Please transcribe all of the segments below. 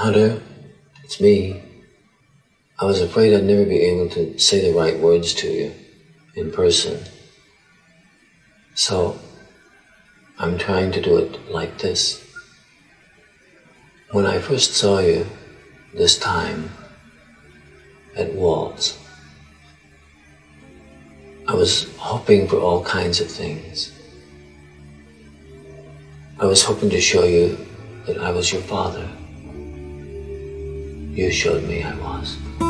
Hunter, it's me. I was afraid I'd never be able to say the right words to you in person. So I'm trying to do it like this. When I first saw you this time at Waltz, I was hoping for all kinds of things. I was hoping to show you that I was your father. You showed me I was.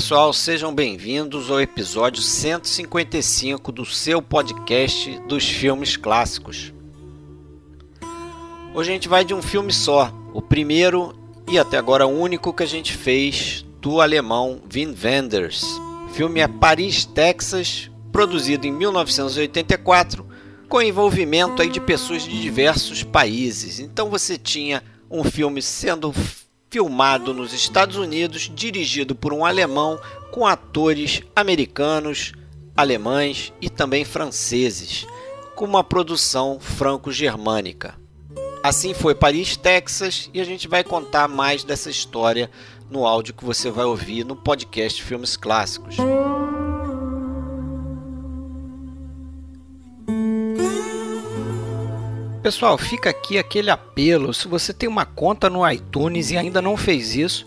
Pessoal? Sejam bem-vindos ao episódio 155 do seu podcast dos filmes clássicos. Hoje a gente vai de um filme só, o primeiro e até agora único que a gente fez do alemão Wim Wenders. O filme é Paris, Texas, produzido em 1984, com envolvimento aí de pessoas de diversos países. Então você tinha um filme sendo filmado nos Estados Unidos, dirigido por um alemão com atores americanos, alemães e também franceses, com uma produção franco-germânica. Assim foi Paris, Texas, e a gente vai contar mais dessa história no áudio que você vai ouvir no podcast Filmes Clássicos. Pessoal, fica aqui aquele apelo. Se você tem uma conta no iTunes e ainda não fez isso,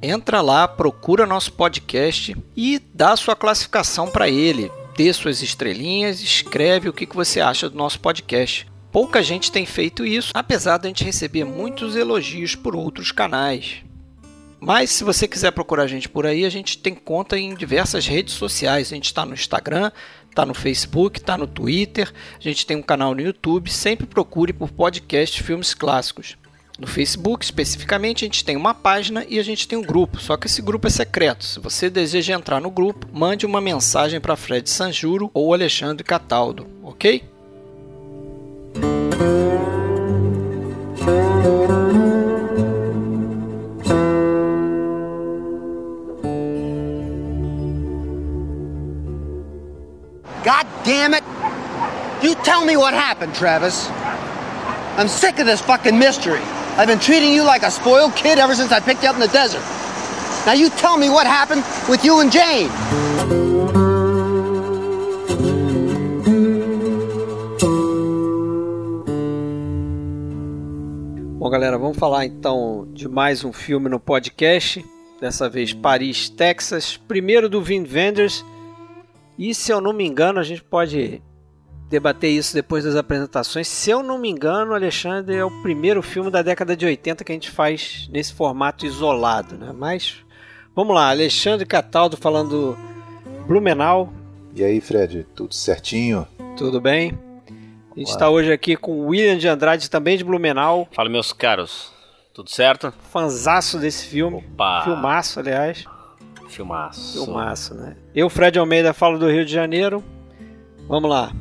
entra lá, procura nosso podcast e dá sua classificação para ele. Dê suas estrelinhas, escreve o que você acha do nosso podcast. Pouca gente tem feito isso, apesar de a gente receber muitos elogios por outros canais. Mas se você quiser procurar a gente por aí, a gente tem conta em diversas redes sociais. A gente está no Instagram, está no Facebook, está no Twitter, a gente tem um canal no YouTube. Sempre procure por podcast Filmes Clássicos. No Facebook, especificamente, a gente tem uma página e a gente tem um grupo, só que esse grupo é secreto. Se você deseja entrar no grupo, mande uma mensagem para Fred Sanjuro ou Alexandre Cataldo, ok? You tell me what happened, Travis. I'm sick of this fucking mystery. I've been treating you like a spoiled kid ever since I picked you up in the desert. Now you tell me what happened with you and Jane. Bom, galera, vamos falar então de mais um filme no podcast. Dessa vez Paris, Texas. Primeiro do Vin Wenders e se eu não me engano, a gente pode debater isso depois das apresentações. Se eu não me engano, Alexandre é o primeiro filme da década de 80 que a gente faz nesse formato isolado, né? Mas vamos lá, Alexandre Cataldo falando Blumenau. E aí, Fred, tudo certinho? Tudo bem? A gente está hoje aqui com o William de Andrade, também de Blumenau. Fala, meus caros. Tudo certo? Fanzaço desse filme. Opa! Filmaço, aliás. Filmaço. Filmaço, né? Eu, Fred Almeida, falo do Rio de Janeiro. Vamos lá.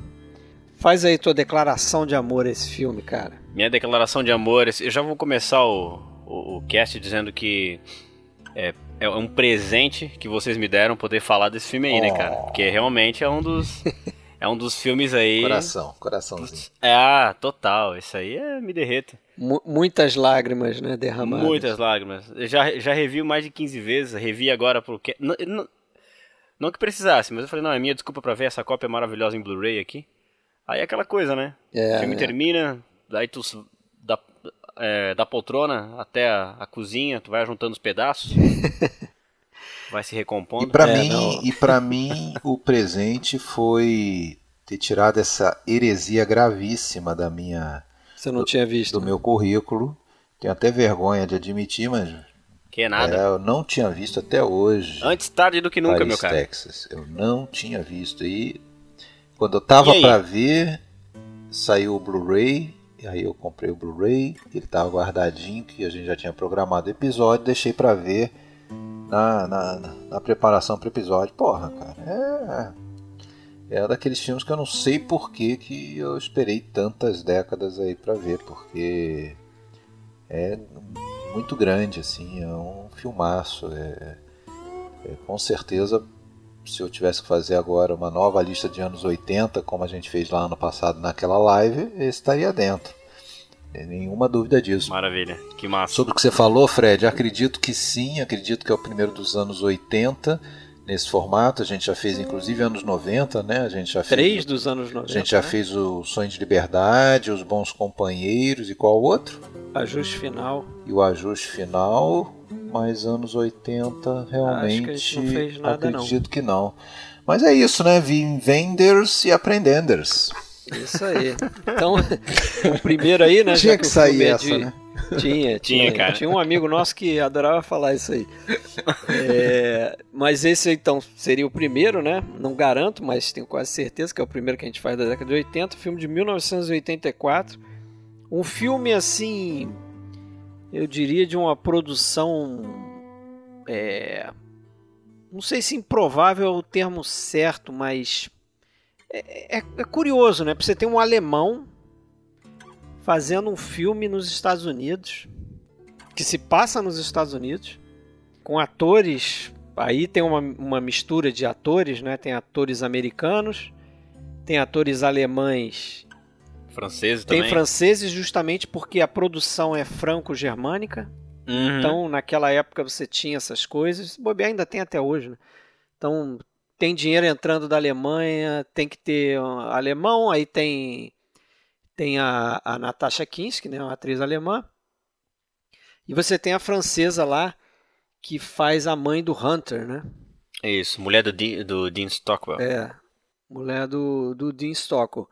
Faz aí tua declaração de amor a esse filme, cara. Minha declaração de amor, eu já vou começar o, o, o cast dizendo que é, é um presente que vocês me deram poder falar desse filme aí, oh. né, cara? Porque realmente é um dos. É um dos filmes aí. Coração, coraçãozinho. É, ah, total. Isso aí é, me derreta. M muitas lágrimas, né, derramadas. Muitas lágrimas. Eu já, já revi mais de 15 vezes, revi agora porque. Não, não, não, que precisasse, mas eu falei, não, é minha desculpa pra ver essa cópia maravilhosa em Blu-ray aqui. Aí é aquela coisa, né? É, o filme é. termina, daí tu da, é, da poltrona até a, a cozinha, tu vai juntando os pedaços. vai se recompondo. E para É, mim, não. e para mim o presente foi ter tirado essa heresia gravíssima da minha Você não tinha visto. do meu currículo. Tenho até vergonha de admitir, mas Que é nada. é, eu não tinha visto até hoje. Antes tarde do que nunca, Paris, meu cara. Texas. Eu não tinha visto. E quando eu tava aí? pra ver, saiu o Blu-ray. E aí eu comprei o Blu-ray. Ele tava guardadinho, que a gente já tinha programado o episódio. Deixei pra ver na, na, na preparação pro episódio. Porra, cara, é. é daqueles filmes que eu não sei por que, que eu esperei tantas décadas aí para ver, porque é muito grande, assim, é um filmaço. É, é, com certeza, se eu tivesse que fazer agora uma nova lista de anos 80, como a gente fez lá ano passado naquela live, estaria dentro. Tem nenhuma dúvida disso. Maravilha, que massa. Sobre o que você falou, Fred, acredito que sim, acredito que é o primeiro dos anos 80 nesse formato. A gente já fez, inclusive, anos 90, né? A gente já Três fez, dos anos 90. A gente já né? fez o Sonho de Liberdade, Os Bons Companheiros e qual outro? Ajuste final. E o Ajuste Final, mas anos 80 realmente Acho que a gente não fez nada, acredito que não. Mas é isso, né? Vim venders e aprendenders. Isso aí. Então, o primeiro aí, né? Tinha que o sair essa, de- né? Tinha, tinha, Tinha, cara. Tinha um amigo nosso que adorava falar isso aí. É, mas esse então seria o primeiro, né? Não garanto, mas tenho quase certeza que é o primeiro que a gente faz da década de 80, filme de 1984. Um filme assim, eu diria de uma produção é, não sei se improvável é o termo certo, mas é, é- é curioso, né? Porque você tem um alemão fazendo um filme nos Estados Unidos, que se passa nos Estados Unidos, com atores. Aí tem uma, uma mistura de atores, né? Tem atores americanos, tem atores alemães, Francês tem também. franceses, justamente porque a produção é franco-germânica. Uhum. Então, naquela época você tinha essas coisas. Bobear ainda tem até hoje, né? Então, tem dinheiro entrando da Alemanha, tem que ter um alemão, aí tem tem a, a Natasha Kinski, né, uma atriz alemã. E você tem a francesa lá que faz a mãe do Hunter, né? Isso, mulher do, Dean- do Dean Stockwell. É, mulher do, do Dean Stockwell.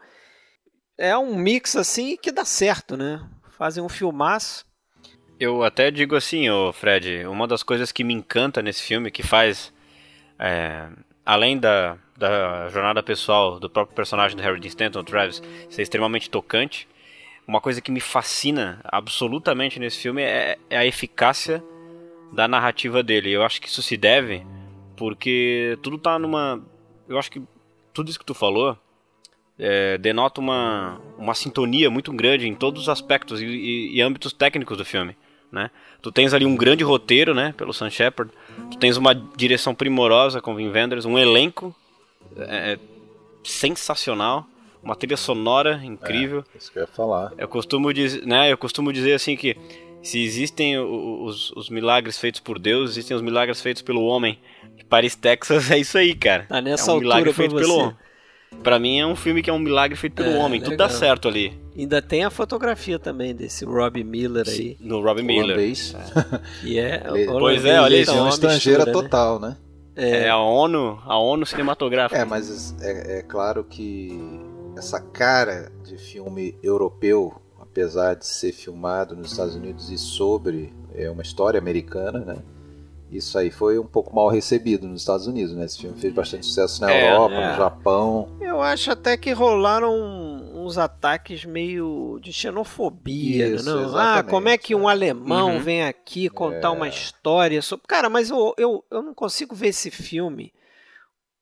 É um mix assim que dá certo, né? Fazem um filmaço. Eu até digo assim, ô Fred, uma das coisas que me encanta nesse filme, que faz, é, além da, da jornada pessoal do próprio personagem do Harry Dean Stanton, Travis, ser extremamente tocante, uma coisa que me fascina absolutamente nesse filme é, é a eficácia da narrativa dele. Eu acho que isso se deve porque tudo tá numa... Eu acho que tudo isso que tu falou é, denota uma, uma sintonia muito grande em todos os aspectos e, e- e âmbitos técnicos do filme. Né? Tu tens ali um grande roteiro, né, pelo Sam Shepard. Tu tens uma direção primorosa com o Wim Wenders, um elenco é, sensacional, uma trilha sonora incrível. Isso que eu ia falar. Eu costumo dizer, né, eu costumo dizer assim que se existem os, os milagres feitos por Deus, existem os milagres feitos pelo homem. Paris, Texas é isso aí, cara. Tá nessa é um milagre altura pra feito pelo você. homem. Pra mim é um filme que é um milagre feito pelo É, homem. Tudo legal. dá certo ali. Ainda tem a fotografia também desse Robbie Miller aí. No Robin Miller. Holandês. E é, Ele- Pois é, olha isso, Legião uma estrangeira mistura, né? total, né? É. a ONU, a ONU cinematográfica. É, mas é, é claro que essa cara de filme europeu, apesar de ser filmado nos Estados Unidos e sobre é, uma história americana, né? Isso aí foi um pouco mal recebido nos Estados Unidos, né? Esse filme fez bastante sucesso na É, Europa, é. no Japão. Eu acho até que rolaram uns ataques meio de xenofobia, Isso, né? não? Ah, exatamente, como é que um é. alemão Uhum. vem aqui contar uma história sobre. Cara, mas eu, eu, eu não consigo ver esse filme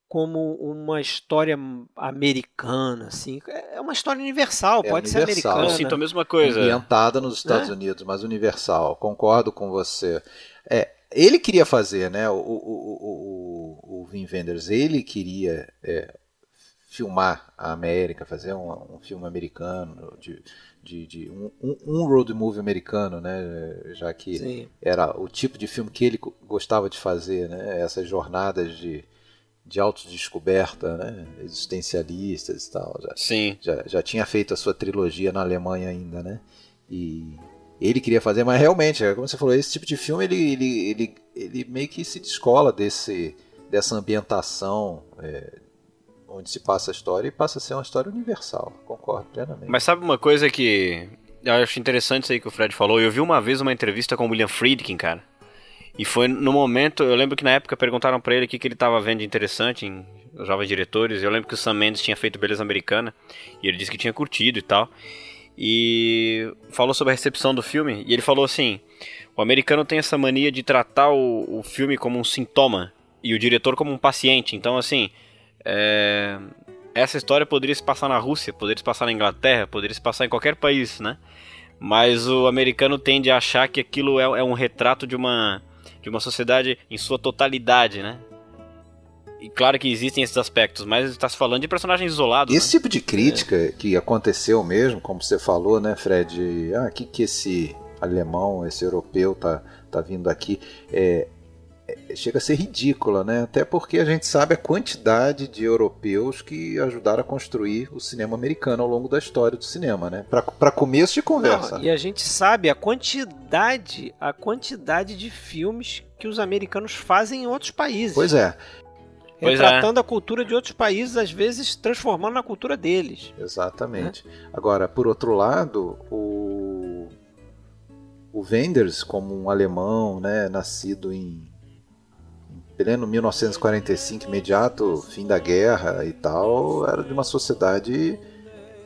como uma história americana, assim. É uma história universal, É pode ser universal. americana. Eu sinto a mesma coisa. ambientada nos Estados Unidos, mas universal. Concordo com você. É, ele queria fazer, né? O, o, o, o, o Wim Wenders, ele queria é, filmar a América, fazer um, um filme americano, de, de, de um, um- um road movie americano, né? Já que Sim. era o tipo de filme que ele gostava de fazer, né? Essas jornadas de, de autodescoberta, né? Existencialistas e tal. Já, Sim. já, já tinha feito a sua trilogia na Alemanha ainda, né? E ele queria fazer, mas realmente, é como você falou, esse tipo de filme ele, ele, ele, ele meio que se descola desse, dessa ambientação é, onde se passa a história e passa a ser uma história universal. Concordo plenamente. Mas sabe uma coisa que eu acho interessante isso aí que o Fred falou? Eu vi uma vez uma entrevista com o William Friedkin, cara. E foi no momento, eu lembro que na época perguntaram pra ele o que, que ele tava vendo de interessante em Jovens Diretores. Eu lembro que o Sam Mendes tinha feito Beleza Americana e ele disse que tinha curtido e tal. E falou sobre a recepção do filme. E ele falou assim: o americano tem essa mania de tratar o, o filme como um sintoma e o diretor como um paciente. Então, assim, é, essa história poderia se passar na Rússia, poderia se passar na Inglaterra, poderia se passar em qualquer país, né? Mas o americano tende a achar que aquilo é, é um retrato de uma, de uma sociedade em sua totalidade, né? E claro que existem esses aspectos, mas está se falando de personagens isolados. Esse né? tipo de crítica é. que aconteceu mesmo, como você falou, né, Fred? Ah, que que esse alemão, esse europeu tá, tá vindo aqui? É, é, chega a ser ridícula, né? Até porque a gente sabe a quantidade de europeus que ajudaram a construir o cinema americano ao longo da história do cinema, né? Para começo de conversa. Não, e a gente sabe a quantidade, a quantidade de filmes que os americanos fazem em outros países. Pois é. Retratando é. a cultura de outros países, às vezes transformando na cultura deles. Exatamente. Agora, por outro lado, o o Wenders, como um alemão, né, nascido em pleno 1945, imediato fim da guerra e tal, era de uma sociedade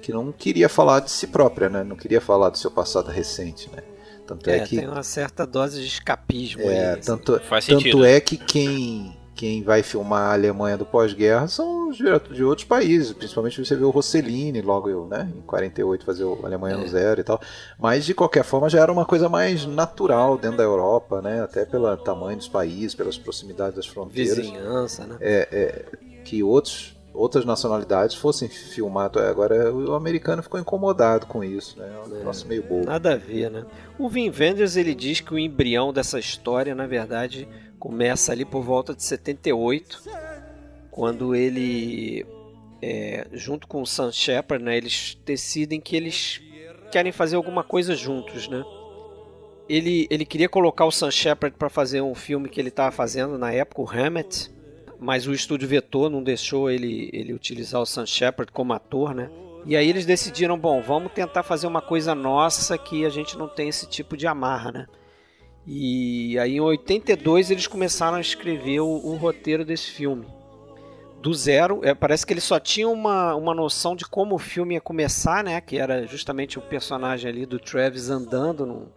que não queria falar de si própria, né? Não queria falar do seu passado recente, né? Tanto é, é que tem uma certa dose de escapismo. É, aí, assim. tanto, Faz tanto é que quem quem vai filmar a Alemanha do pós-guerra são os diretos de outros países, principalmente você vê o Rossellini logo né, em 48 fazer o Alemanha no é. Zero e tal. Mas de qualquer forma já era uma coisa mais natural dentro da Europa, né, até pelo tamanho dos países, pelas proximidades das fronteiras. Vizinhança, né? É, é, que outros outras nacionalidades fossem filmar. Agora o americano ficou incomodado com isso, né? É um negócio meio bobo. Nada a ver, né? O Vin Wenders ele diz que o embrião dessa história, na verdade, começa ali por volta de 78, quando ele, é, junto com o Sam Shepard, né, eles decidem que eles querem fazer alguma coisa juntos, né? Ele, ele queria colocar o Sam Shepard para fazer um filme que ele estava fazendo na época, o Hammett, mas o estúdio vetou, não deixou ele, ele utilizar o Sam Shepard como ator, né? E aí eles decidiram, bom, vamos tentar fazer uma coisa nossa que a gente não tem esse tipo de amarra, né? E aí em 82 eles começaram a escrever o, o roteiro desse filme. Do zero, é, parece que eles só tinham uma, uma noção de como o filme ia começar, né? Que era justamente o personagem ali do Travis andando no,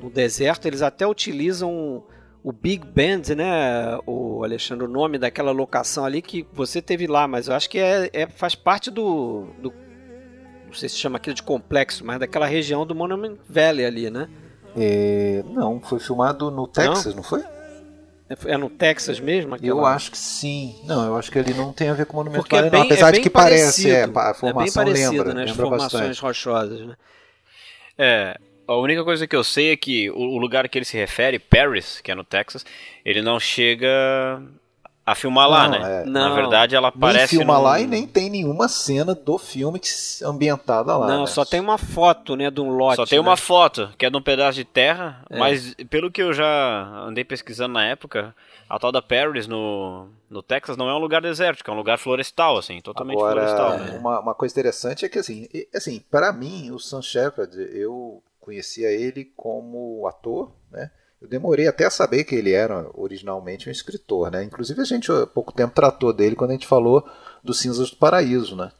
no deserto. Eles até utilizam o Big Band, né, o Alexandre, o nome daquela locação ali que você teve lá, mas eu acho que é, é faz parte do, do, não sei se chama aquilo de complexo, mas daquela região do Monument Valley ali, né? É, não, foi filmado no Texas, não, não foi? É, é no Texas mesmo? Aquela... Eu acho que sim. Não, eu acho que ele não tem a ver com o Monumento Valley, é não. Apesar é de que parece, é, a formação é bem parecido, lembra. Né, as lembra formações bastante. rochosas, né? É, a única coisa que eu sei é que o lugar que ele se refere, Paris, que é no Texas, ele não chega a filmar lá, não, né? É. Na verdade, ela aparece. Nem filma no... lá e nem tem nenhuma cena do filme que ambientada lá. Não, né? só tem uma foto, né, de um lote. Só tem né? uma foto, que é de um pedaço de terra, é. mas pelo que eu já andei pesquisando na época, a tal da Paris no, no Texas não é um lugar desértico, é um lugar florestal, assim, totalmente Agora, florestal. Né? Uma, uma coisa interessante é que, assim, assim para mim, o Sam Shepard, eu conhecia ele como ator, né? Eu demorei até a saber que ele era originalmente um escritor, né? Inclusive a gente há pouco tempo tratou dele quando a gente falou do Cinzas do Paraíso, né?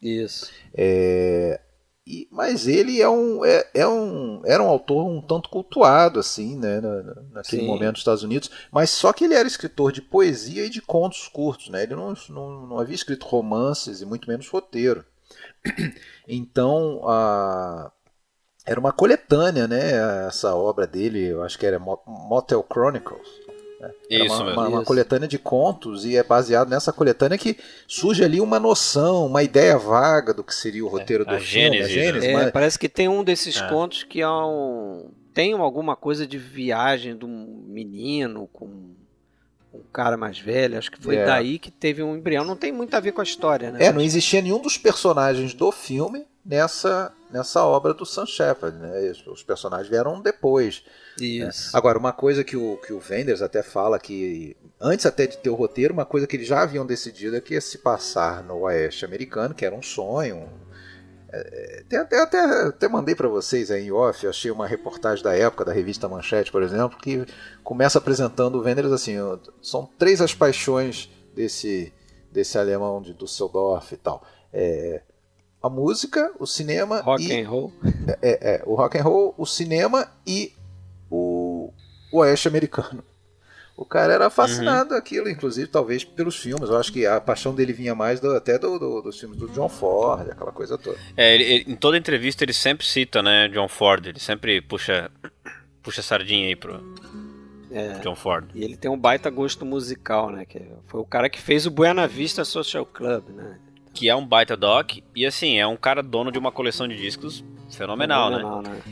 Isso. É, e, mas ele é um, é, é, um, era um autor um tanto cultuado, assim, né? Na, naquele Sim. momento nos Estados Unidos. Mas só que ele era escritor de poesia e de contos curtos, né? Ele não, não, não havia escrito romances e muito menos roteiro. Então, a era uma coletânea, né? Essa obra dele, eu acho que era Motel Chronicles. Né? Era isso, uma, mesmo. uma, uma coletânea de contos e é baseado nessa coletânea que surge ali uma noção, uma ideia vaga do que seria o roteiro é, do a filme. Gênesis, a Gênesis, é, mas... Parece que tem um desses É. contos que é um, tem alguma coisa de viagem de um menino com um cara mais velho. Acho que foi É. daí que teve um embrião. Não tem muito a ver com a história, né? É, não existia nenhum dos personagens do filme nessa, nessa obra do Sam Shepard, né? Os personagens vieram depois. Isso. Agora, uma coisa que o, que o Wenders até fala que, antes até de ter o roteiro, uma coisa que eles já haviam decidido é que ia se passar no Oeste americano, que era um sonho. É, tem até, até, até mandei para vocês aí em off, achei uma reportagem da época, da revista Manchete, por exemplo, que começa apresentando o Wenders assim: são três as paixões desse, desse alemão de Düsseldorf e tal. É, a música, o cinema Rock e and roll. é, é, o rock and roll, o cinema e o, o oeste americano. O cara era fascinado uhum. aquilo, inclusive, talvez pelos filmes. Eu acho que a paixão dele vinha mais do, até do, do, dos filmes do John Ford, aquela coisa toda. É, ele, ele, em toda entrevista ele sempre cita, né, John Ford. Ele sempre puxa, puxa sardinha aí pro, é, John Ford. E ele tem um baita gosto musical, né? Que foi o cara que fez o Buena Vista Social Club, né? Que é um baita doc. E assim, é um cara dono de uma coleção de discos fenomenal, né? fenomenal né? né?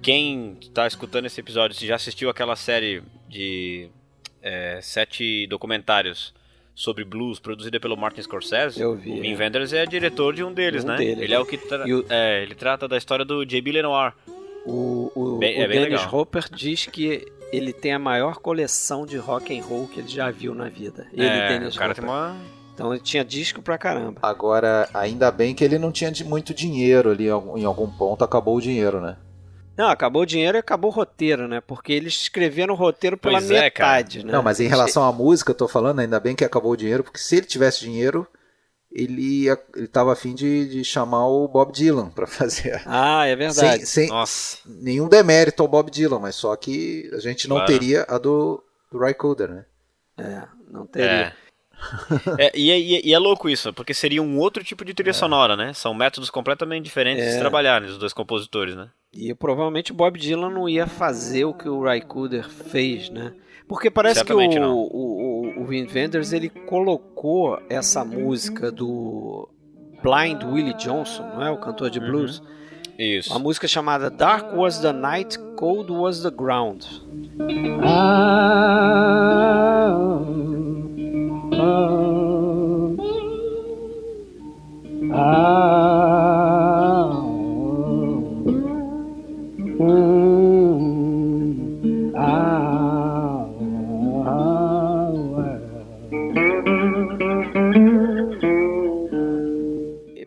Quem tá escutando esse episódio, se já assistiu aquela série de é, sete documentários sobre blues produzida pelo Martin Scorsese. Eu vi. O Vin é. Wenders é diretor de um deles, um né? Deles, ele é o que tra o... É, ele trata da história do J.B. Lenoir. O, o, bem, o é Dennis Hopper diz que ele tem a maior coleção de rock and roll que ele já viu na vida. Ele, é, Dennis o cara Hopper. tem uma então ele tinha disco pra caramba. Agora, ainda bem que ele não tinha muito dinheiro ali, em algum ponto acabou o dinheiro, né? Não, acabou o dinheiro e acabou o roteiro, né? Porque eles escreveram o roteiro pela pois é, metade, é, né? Não, mas em relação à música, eu tô falando, ainda bem que acabou o dinheiro, porque se ele tivesse dinheiro, ele, ia, ele tava afim de, de chamar o Bob Dylan para fazer. Ah, é verdade. Sem, sem Nossa. nenhum demérito ao Bob Dylan, mas só que a gente não claro. teria a do, do Ry Cooder, né? É, não teria. É. é, e, é, e, é louco isso, porque seria um outro tipo de trilha é. sonora, né? São métodos completamente diferentes é. de trabalhar, os dois compositores, né? E provavelmente Bob Dylan não ia fazer o que o Ry Cooder fez, né? Porque parece Certamente que o, o, o, o Vin Wenders ele colocou essa música do Blind Willie Johnson, não é? O cantor de blues. Uhum. Isso. Uma música chamada Dark Was the Night, Cold Was the Ground. Ah,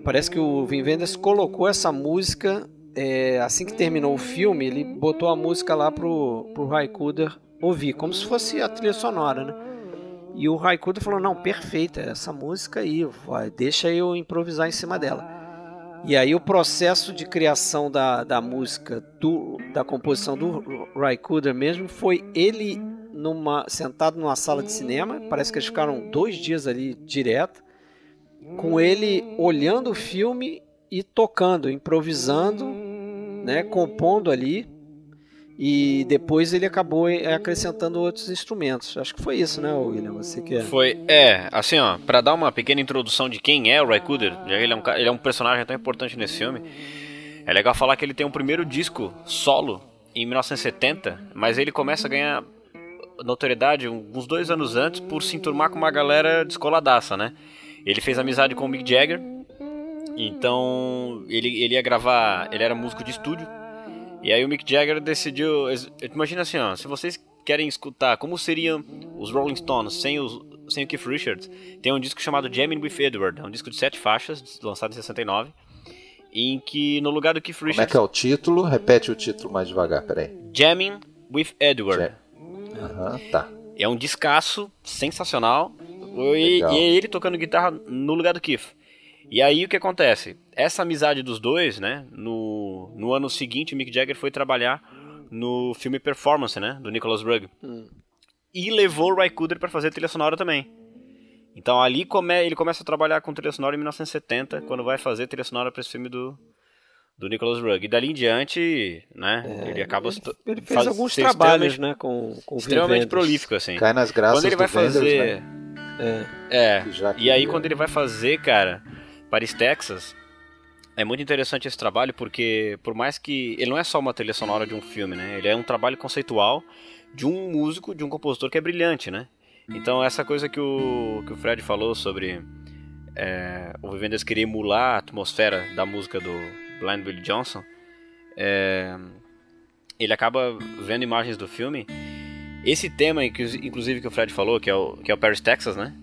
Parece que o Vin Vendors colocou essa música é, assim que terminou o filme, ele botou a música lá pro, pro Raikuder ouvir, como se fosse a trilha sonora, né? E o Raikuder falou: Não, perfeita, essa música aí, vai, deixa eu improvisar em cima dela. E aí o processo de criação da, da música, do, da composição do Raikuder mesmo, foi ele numa, sentado numa sala de cinema, parece que eles ficaram dois dias ali direto, com ele olhando o filme e tocando, improvisando, né, compondo ali. E depois ele acabou acrescentando outros instrumentos. Acho que foi isso, né, William? Você quer? Foi, é, assim, ó, para dar uma pequena introdução de quem é o Cooder, já ele é, um, ele é um personagem tão importante nesse filme. É legal falar que ele tem um primeiro disco solo em 1970, mas ele começa a ganhar notoriedade uns dois anos antes por se enturmar com uma galera descoladaça, né? Ele fez amizade com o Mick Jagger, então ele, ele ia gravar, ele era músico de estúdio, e aí o Mick Jagger decidiu, imagina assim, ó, se vocês querem escutar como seriam os Rolling Stones sem, os, sem o Keith Richards, tem um disco chamado Jamming with Edward, é um disco de sete faixas, lançado em 69, em que no lugar do Keith Richards... Como é que é o título? Repete o título mais devagar, peraí. Jamming with Edward. Aham, uhum, tá. É um discaço sensacional, e, e é ele tocando guitarra no lugar do Keith. E aí o que acontece? Essa amizade dos dois, né? No, no ano seguinte, o Mick Jagger foi trabalhar no filme Performance, né? Do Nicholas Rugg. Hum. E levou o Ry Cooder para fazer trilha sonora também. Então ali come, ele começa a trabalhar com trilha sonora em 1970, quando vai fazer trilha sonora para esse filme do, do Nicholas Rugg. E dali em diante, né, é, ele acaba... Ele, ele fez faz, alguns trabalhos, né, com, com Extremamente prolífico, assim. Cai nas graças Quando ele vai fazer... Vendors, né? É, é. e aí quando ele vai fazer, cara, Paris, Texas, é muito interessante esse trabalho porque, por mais que ele não é só uma trilha sonora de um filme, né? Ele é um trabalho conceitual de um músico, de um compositor que é brilhante, né? Então essa coisa que o, que o Fred falou sobre é, o Vivendas querer emular a atmosfera da música do Blind Billy Johnson, é, ele acaba vendo imagens do filme. Esse tema, inclusive que o Fred falou, que é o, que é o Paris, Texas, né?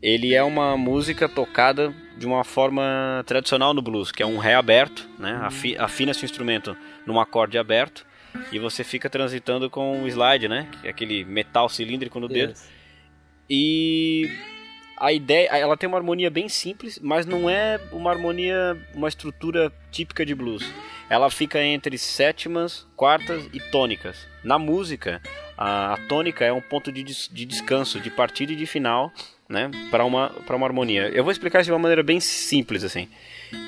Ele é uma música tocada de uma forma tradicional no blues, que é um ré aberto, né? afina seu instrumento num acorde aberto e você fica transitando com o slide, né? Que é aquele metal cilíndrico no dedo. Yes. E a ideia, ela tem uma harmonia bem simples, mas não é uma harmonia, uma estrutura típica de blues. Ela fica entre sétimas, quartas e tônicas. Na música, a, a tônica é um ponto de, de descanso, de partida e de final, né? Para uma, para uma harmonia. Eu vou explicar isso de uma maneira bem simples, assim.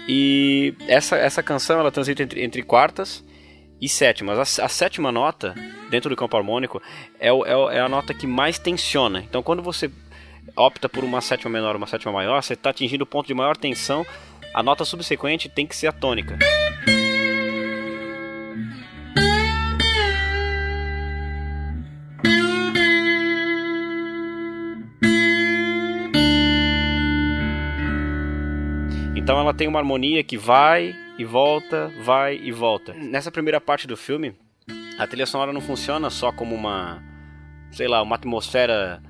E essa, essa canção ela transita entre, entre quartas e sétimas. A, a, sétima nota, dentro do campo harmônico, é, é, é, a nota que mais tensiona. Então, quando você opta por uma sétima menor uma sétima maior, você está atingindo o ponto de maior tensão. A nota subsequente tem que ser a tônica. Então ela tem uma harmonia que vai e volta, vai e volta. Nessa primeira parte do filme, a trilha sonora não funciona só como uma, sei lá, uma atmosfera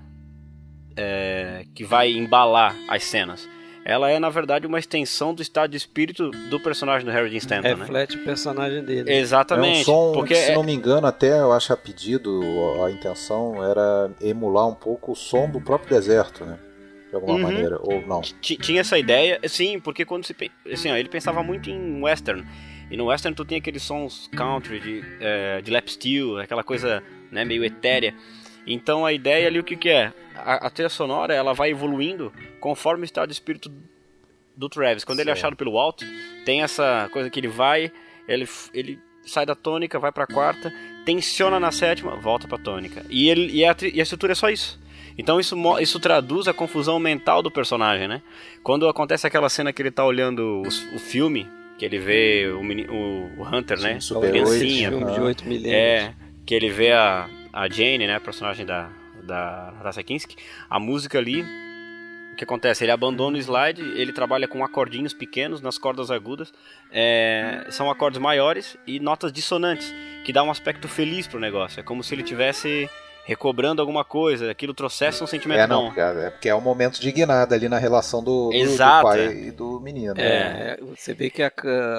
é, que vai embalar as cenas. Ela é, na verdade, uma extensão do estado de espírito do personagem do Harry Dean Stanton, né? Reflete né? o personagem dele. Exatamente. É um som, porque se é... não me engano, até eu acho a pedido, a intenção era emular um pouco o som do próprio deserto, né? De alguma uhum. maneira, ou não? Tinha essa ideia, sim, porque quando se. Assim, ó, ele pensava muito em western. E no western tu tinha aqueles sons country, de, é, de lap steel, aquela coisa né, meio etérea. Então a ideia ali o que, que é? A, a trilha sonora ela vai evoluindo conforme o estado de espírito do Travis. Quando ele é achado pelo Walt, tem essa coisa que ele vai, ele, ele sai da tônica, vai pra quarta, tensiona na sétima, volta pra tônica. E, ele, e, a, e a estrutura é só isso. Então isso, isso traduz a confusão mental do personagem, né? Quando acontece aquela cena que ele tá olhando o, o filme, que ele vê o, o, o Hunter, né? Super criancinha. Filme de 8 milímetros. É, que ele vê a, a Jane, né? A personagem da, da Rasa Kinski. A música ali, o que acontece? Ele abandona o slide, ele trabalha com acordinhos pequenos nas cordas agudas. É, são acordes maiores e notas dissonantes, que dá um aspecto feliz pro negócio. É como se ele tivesse recobrando alguma coisa, aquilo trouxesse um sentimento é, não, bom. É, porque é um momento de guinada ali na relação do, do, do pai e do menino. É, né? você vê que a,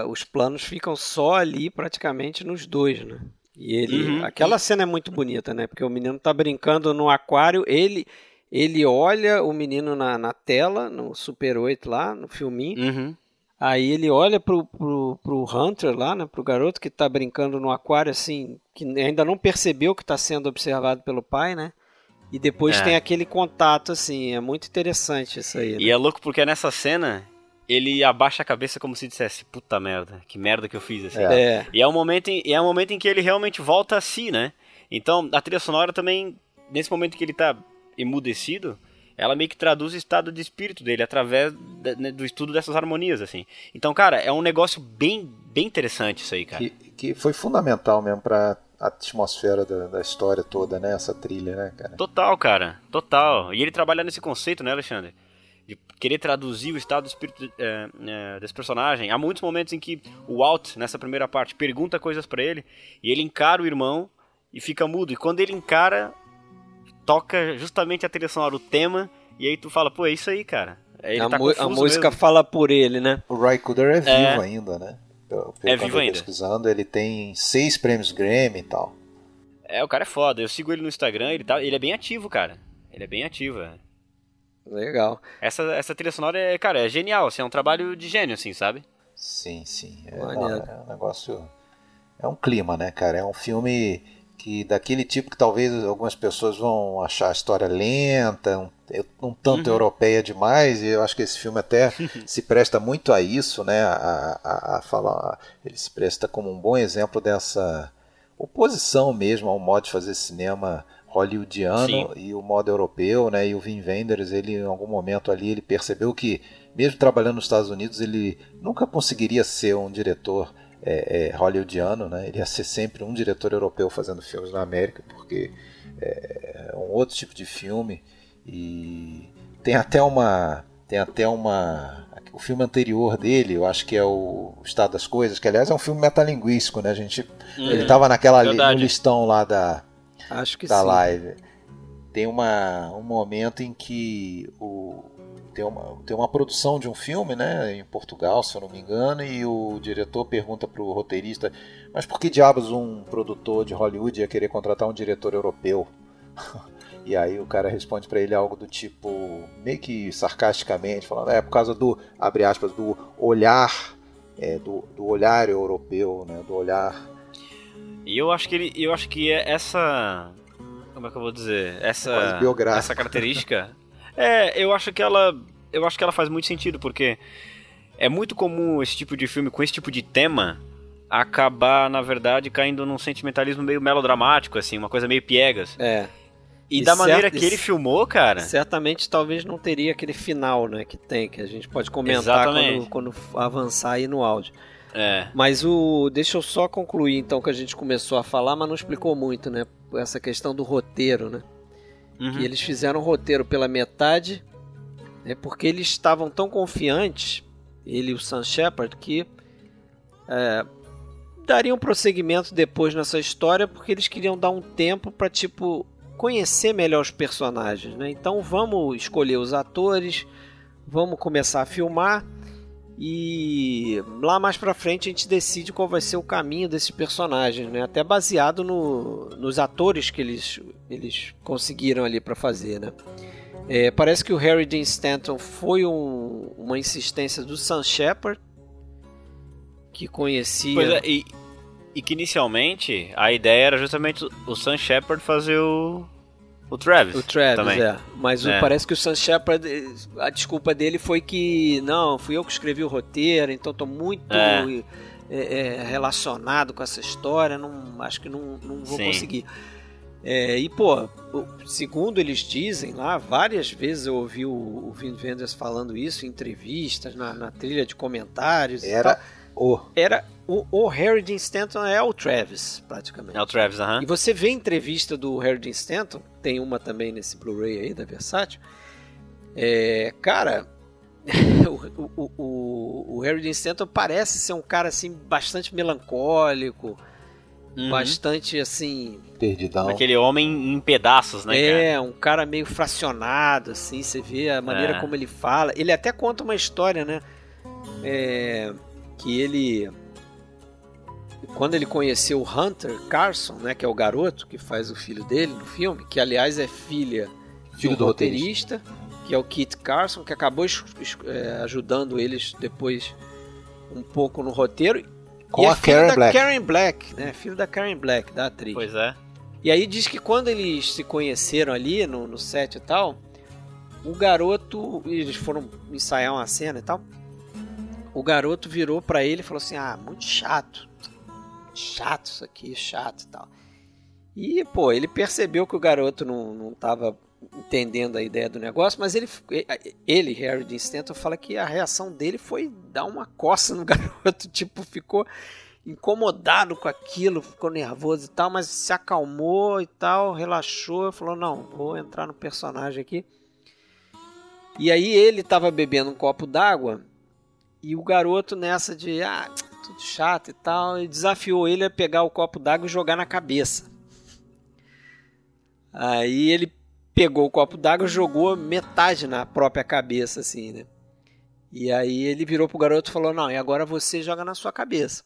os planos ficam só ali praticamente nos dois, né? E ele, uhum. aquela cena é muito bonita, né? Porque o menino tá brincando no aquário, ele ele olha o menino na, na tela, no Super 8 lá, no filminho. Uhum. Aí ele olha pro, pro, pro Hunter lá, né, pro garoto que tá brincando no aquário, assim, que ainda não percebeu que está sendo observado pelo pai, né? E depois é. tem aquele contato, assim, é muito interessante isso aí. Né? E é louco porque nessa cena ele abaixa a cabeça como se dissesse, puta merda, que merda que eu fiz, assim. É. E é um momento em, é um momento em que ele realmente volta a si, né? Então, a trilha sonora também, nesse momento que ele tá emudecido, ela meio que traduz o estado de espírito dele através né, do estudo dessas harmonias, assim. Então, cara, é um negócio bem, bem interessante isso aí, cara. Que, que foi fundamental mesmo para a atmosfera da, da, história toda, né? Essa trilha, né, cara? Total, cara. Total. E ele trabalha nesse conceito, né, Alexandre? De querer traduzir o estado do espírito é, é, desse personagem. Há muitos momentos em que o Walt, nessa primeira parte, pergunta coisas para ele e ele encara o irmão e fica mudo. E quando ele encara, toca justamente a trilha sonora, o tema, e aí tu fala, pô, é isso aí, cara. Ele a, tá a música mesmo. fala por ele, né? O Ray Cooder é vivo é. ainda, né? Pelo, pelo é vivo ainda. pesquisando, ele tem seis prêmios Grammy e tal. É, o cara é foda. Eu sigo ele no Instagram, ele, tá, ele é bem ativo, cara. Ele é bem ativo, é. Legal. Essa, essa trilha sonora é, cara, é genial, assim, é um trabalho de gênio, assim, sabe? Sim, sim. É, não, é um negócio. É um clima, né, cara? É um filme que daquele tipo que talvez algumas pessoas vão achar a história lenta, um, um tanto uhum. europeia demais, e eu acho que esse filme até se presta muito a isso, né? A, a, a, falar, ele se presta como um bom exemplo dessa oposição mesmo ao modo de fazer cinema hollywoodiano Sim. e o modo europeu, né? E o Wim Wenders, ele em algum momento ali ele percebeu que mesmo trabalhando nos Estados Unidos, ele nunca conseguiria ser um diretor é, é, hollywoodiano, né? Ele ia ser sempre um diretor europeu fazendo filmes na América, porque é, é um outro tipo de filme e tem até uma tem até uma o filme anterior dele, eu acho que é o Estado das Coisas, que aliás é um filme metalinguístico, né? A gente hum, ele estava naquela li, no listão lá da acho que da sim. live. Tem uma, um momento em que o, tem uma, tem uma produção de um filme, né, em Portugal, se eu não me engano, e o diretor pergunta para o roteirista: Mas por que diabos um produtor de Hollywood ia querer contratar um diretor europeu? E aí o cara responde para ele algo do tipo, meio que sarcasticamente, falando, é por causa do, abre aspas, do olhar, é, do, do olhar europeu, né, do olhar... E eu acho que ele, eu acho que é essa como é que eu vou dizer? Essa, biográfico. essa característica. é, eu acho que ela. Eu acho que ela faz muito sentido, porque é muito comum esse tipo de filme com esse tipo de tema acabar, na verdade, caindo num sentimentalismo meio melodramático, assim, uma coisa meio piegas. É. E, E da maneira certo- que ele filmou, cara. Certamente talvez não teria aquele final, né, que tem, que a gente pode comentar quando, quando avançar aí no áudio. É. Mas o. Deixa eu só concluir então que a gente começou a falar, mas não explicou muito, né? Essa questão do roteiro, né? Uhum. Que eles fizeram o roteiro pela metade, né? Porque eles estavam tão confiantes, ele e o Sam Shepard, que é, dariam prosseguimento depois nessa história, porque eles queriam dar um tempo para tipo conhecer melhor os personagens, né? Então vamos escolher os atores, vamos começar a filmar e lá mais pra frente a gente decide qual vai ser o caminho desses personagens, né? Até baseado no- nos atores que eles, eles conseguiram ali pra fazer, né? É, parece que o Harry Dean Stanton foi um- uma insistência do Sam Shepard que conhecia é, e, e que inicialmente a ideia era justamente o Sam Shepard fazer o. O Travis. O Travis, também. é. Mas o- É. parece que o Sam Shepard, a desculpa dele foi que, não, fui eu que escrevi o roteiro, então tô muito É. eh, eh, relacionado com essa história, não, acho que não, não vou Sim. conseguir. É, e, pô, o- segundo eles dizem lá, várias vezes eu ouvi o, o Vin Wenders falando isso em entrevistas, na, na trilha de comentários e Era tal. o. Era o, o Harry Dean Stanton é o Travis, praticamente. É o Travis, aham. E você vê a entrevista do Harry Dean Stanton, tem uma também nesse Blu-ray aí da Versátil. É, cara, o, o, o, o Harry Dean Stanton parece ser um cara assim bastante melancólico, Uhum. bastante assim, Perdidão. Aquele homem em pedaços, né, cara? é, um cara meio fracionado assim, você vê a maneira É. como ele fala. Ele até conta uma história, né? É, que ele quando ele conheceu o Hunter Carson, né, que é o garoto que faz o filho dele no filme, que aliás é filha Filho de do um roteirista. roteirista, que é o Kit Carson, que acabou é, ajudando eles depois um pouco no roteiro. Com e a é filho Karen da Black. Karen Black, né? Filho da Karen Black, da atriz. Pois é. E aí diz que quando eles se conheceram ali no, no set e tal, o garoto, eles foram ensaiar uma cena e tal, o garoto virou pra ele e falou assim: Ah, muito chato, chato isso aqui, chato e tal. E, pô, ele percebeu que o garoto não, não tava entendendo a ideia do negócio, mas ele, ele Harry Dean Stanton, fala que a reação dele foi dar uma coça no garoto, tipo, ficou incomodado com aquilo, ficou nervoso e tal, mas se acalmou e tal, relaxou, falou: "Não, vou entrar no personagem aqui". E aí ele tava bebendo um copo d'água e o garoto nessa de ah, tudo chato e tal, e desafiou ele a pegar o copo d'água e jogar na cabeça. Aí ele pegou o copo d'água e jogou metade na própria cabeça assim, né? E aí ele virou pro garoto e falou: "Não, e agora você joga na sua cabeça".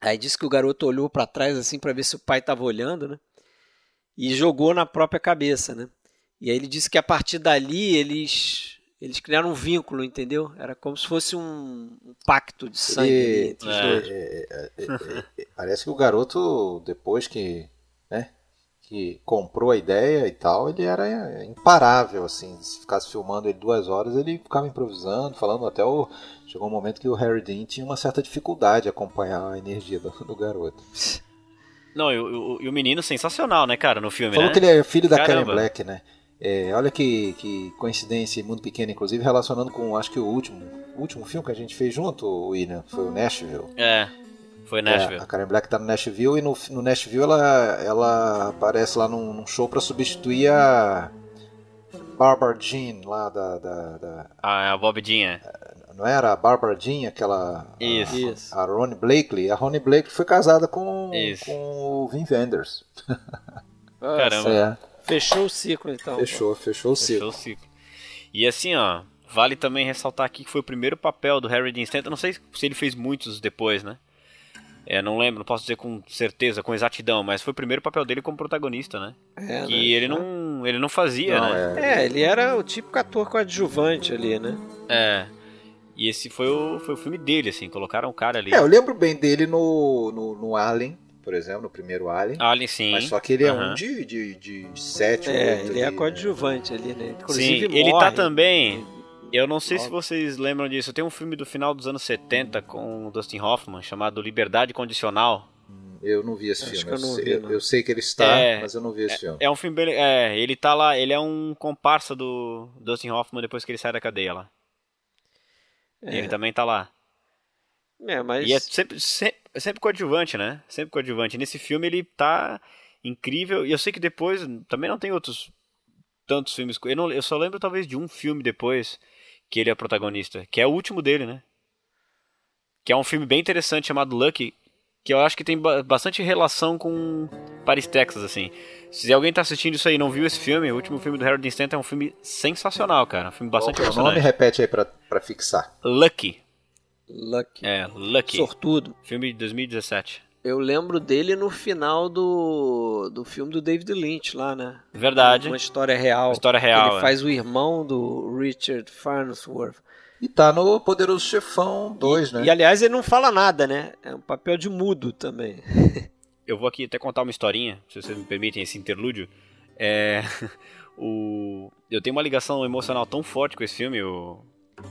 Aí disse que o garoto olhou para trás assim para ver se o pai estava olhando, né? E jogou na própria cabeça, né? E aí ele disse que a partir dali eles eles criaram um vínculo, entendeu? Era como se fosse um, um pacto de sangue Ele- entre os É. dois. É, é, é, é, parece que o garoto, depois que, né, que comprou a ideia e tal, ele era imparável, assim, se ficasse filmando ele duas horas, ele ficava improvisando, falando até o... Chegou um momento que o Harry Dean tinha uma certa dificuldade de acompanhar a energia do, do garoto. Não, e, o- o- e o menino sensacional, né, cara, no filme, Falou né? que ele é filho da Karen Caramba. Black, né? É, olha que, que coincidência, Mundo Pequeno, inclusive, relacionando com, acho que o último, último filme que a gente fez junto, William, foi o Nashville. É, foi Nashville. É, a Karen Black tá no Nashville e no, no Nashville ela, ela aparece lá num, num show pra substituir a Barbara Jean lá da, da, da- A, a Bobidinha. Não era a Barbara Jean, aquela. Isso. Isso. A, a Ronnie Blakely. A Ronnie Blakely foi casada com, Isso. com o Vin Wenders. Caramba. É, Fechou o ciclo então. fechou, fechou o Fechou ciclo. o ciclo. E assim, ó, vale também ressaltar aqui que foi o primeiro papel do Harry Dean Stanton. Não sei se ele fez muitos depois, né? É, não lembro, não posso dizer com certeza, com exatidão, mas foi o primeiro papel dele como protagonista, né? É, que né? ele não, ele não fazia, Não, né? é, É, ele era o típico ator coadjuvante ali, né? É. E esse foi o, foi o filme dele, assim, colocaram o cara ali. É, eu lembro bem dele no, no, no Alien, por exemplo, no primeiro Alien. Alien, sim. Mas só que ele é Aham. um de, de, de sete ou É, ele é ali, né? coadjuvante ali, né? Sim, Inclusive ele tá morre. também. Eu não sei se vocês lembram disso. Tem um filme do final dos anos 70 com o Dustin Hoffman chamado Liberdade Condicional. Eu não vi esse Acho filme. que eu não sei, vi, não. eu sei que ele está, É, mas eu não vi esse filme. É um filme bem. É, ele tá lá, ele é um comparsa do Dustin Hoffman depois que ele sai da cadeia lá. É. Ele também tá lá. É, mas E é sempre, sempre, sempre coadjuvante, né? Sempre coadjuvante. Nesse filme ele tá incrível. E eu sei que depois também não tem outros tantos filmes. Eu, não, eu só lembro talvez de um filme depois que ele é protagonista, que é o último dele, né? Que é um filme bem interessante chamado Lucky, que eu acho que tem ba- bastante relação com Paris, Texas, assim. Se alguém tá assistindo isso aí e não viu esse filme, o último filme do Harold Stanton é um filme sensacional, cara. Um filme bastante é o nome? Repete aí pra, pra fixar. Lucky. Lucky. É, Lucky. Sortudo. Filme de 2017. Eu lembro dele no final do, do filme do David Lynch lá, né? Verdade. Uma história real. Uma história real, Ele é. faz o irmão do Richard Farnsworth. E tá no Poderoso Chefão 2, né? E aliás, ele não fala nada, né? É um papel de mudo também. Eu vou aqui até contar uma historinha, se vocês me permitem esse interlúdio. É, o, eu tenho uma ligação emocional tão forte com esse filme, o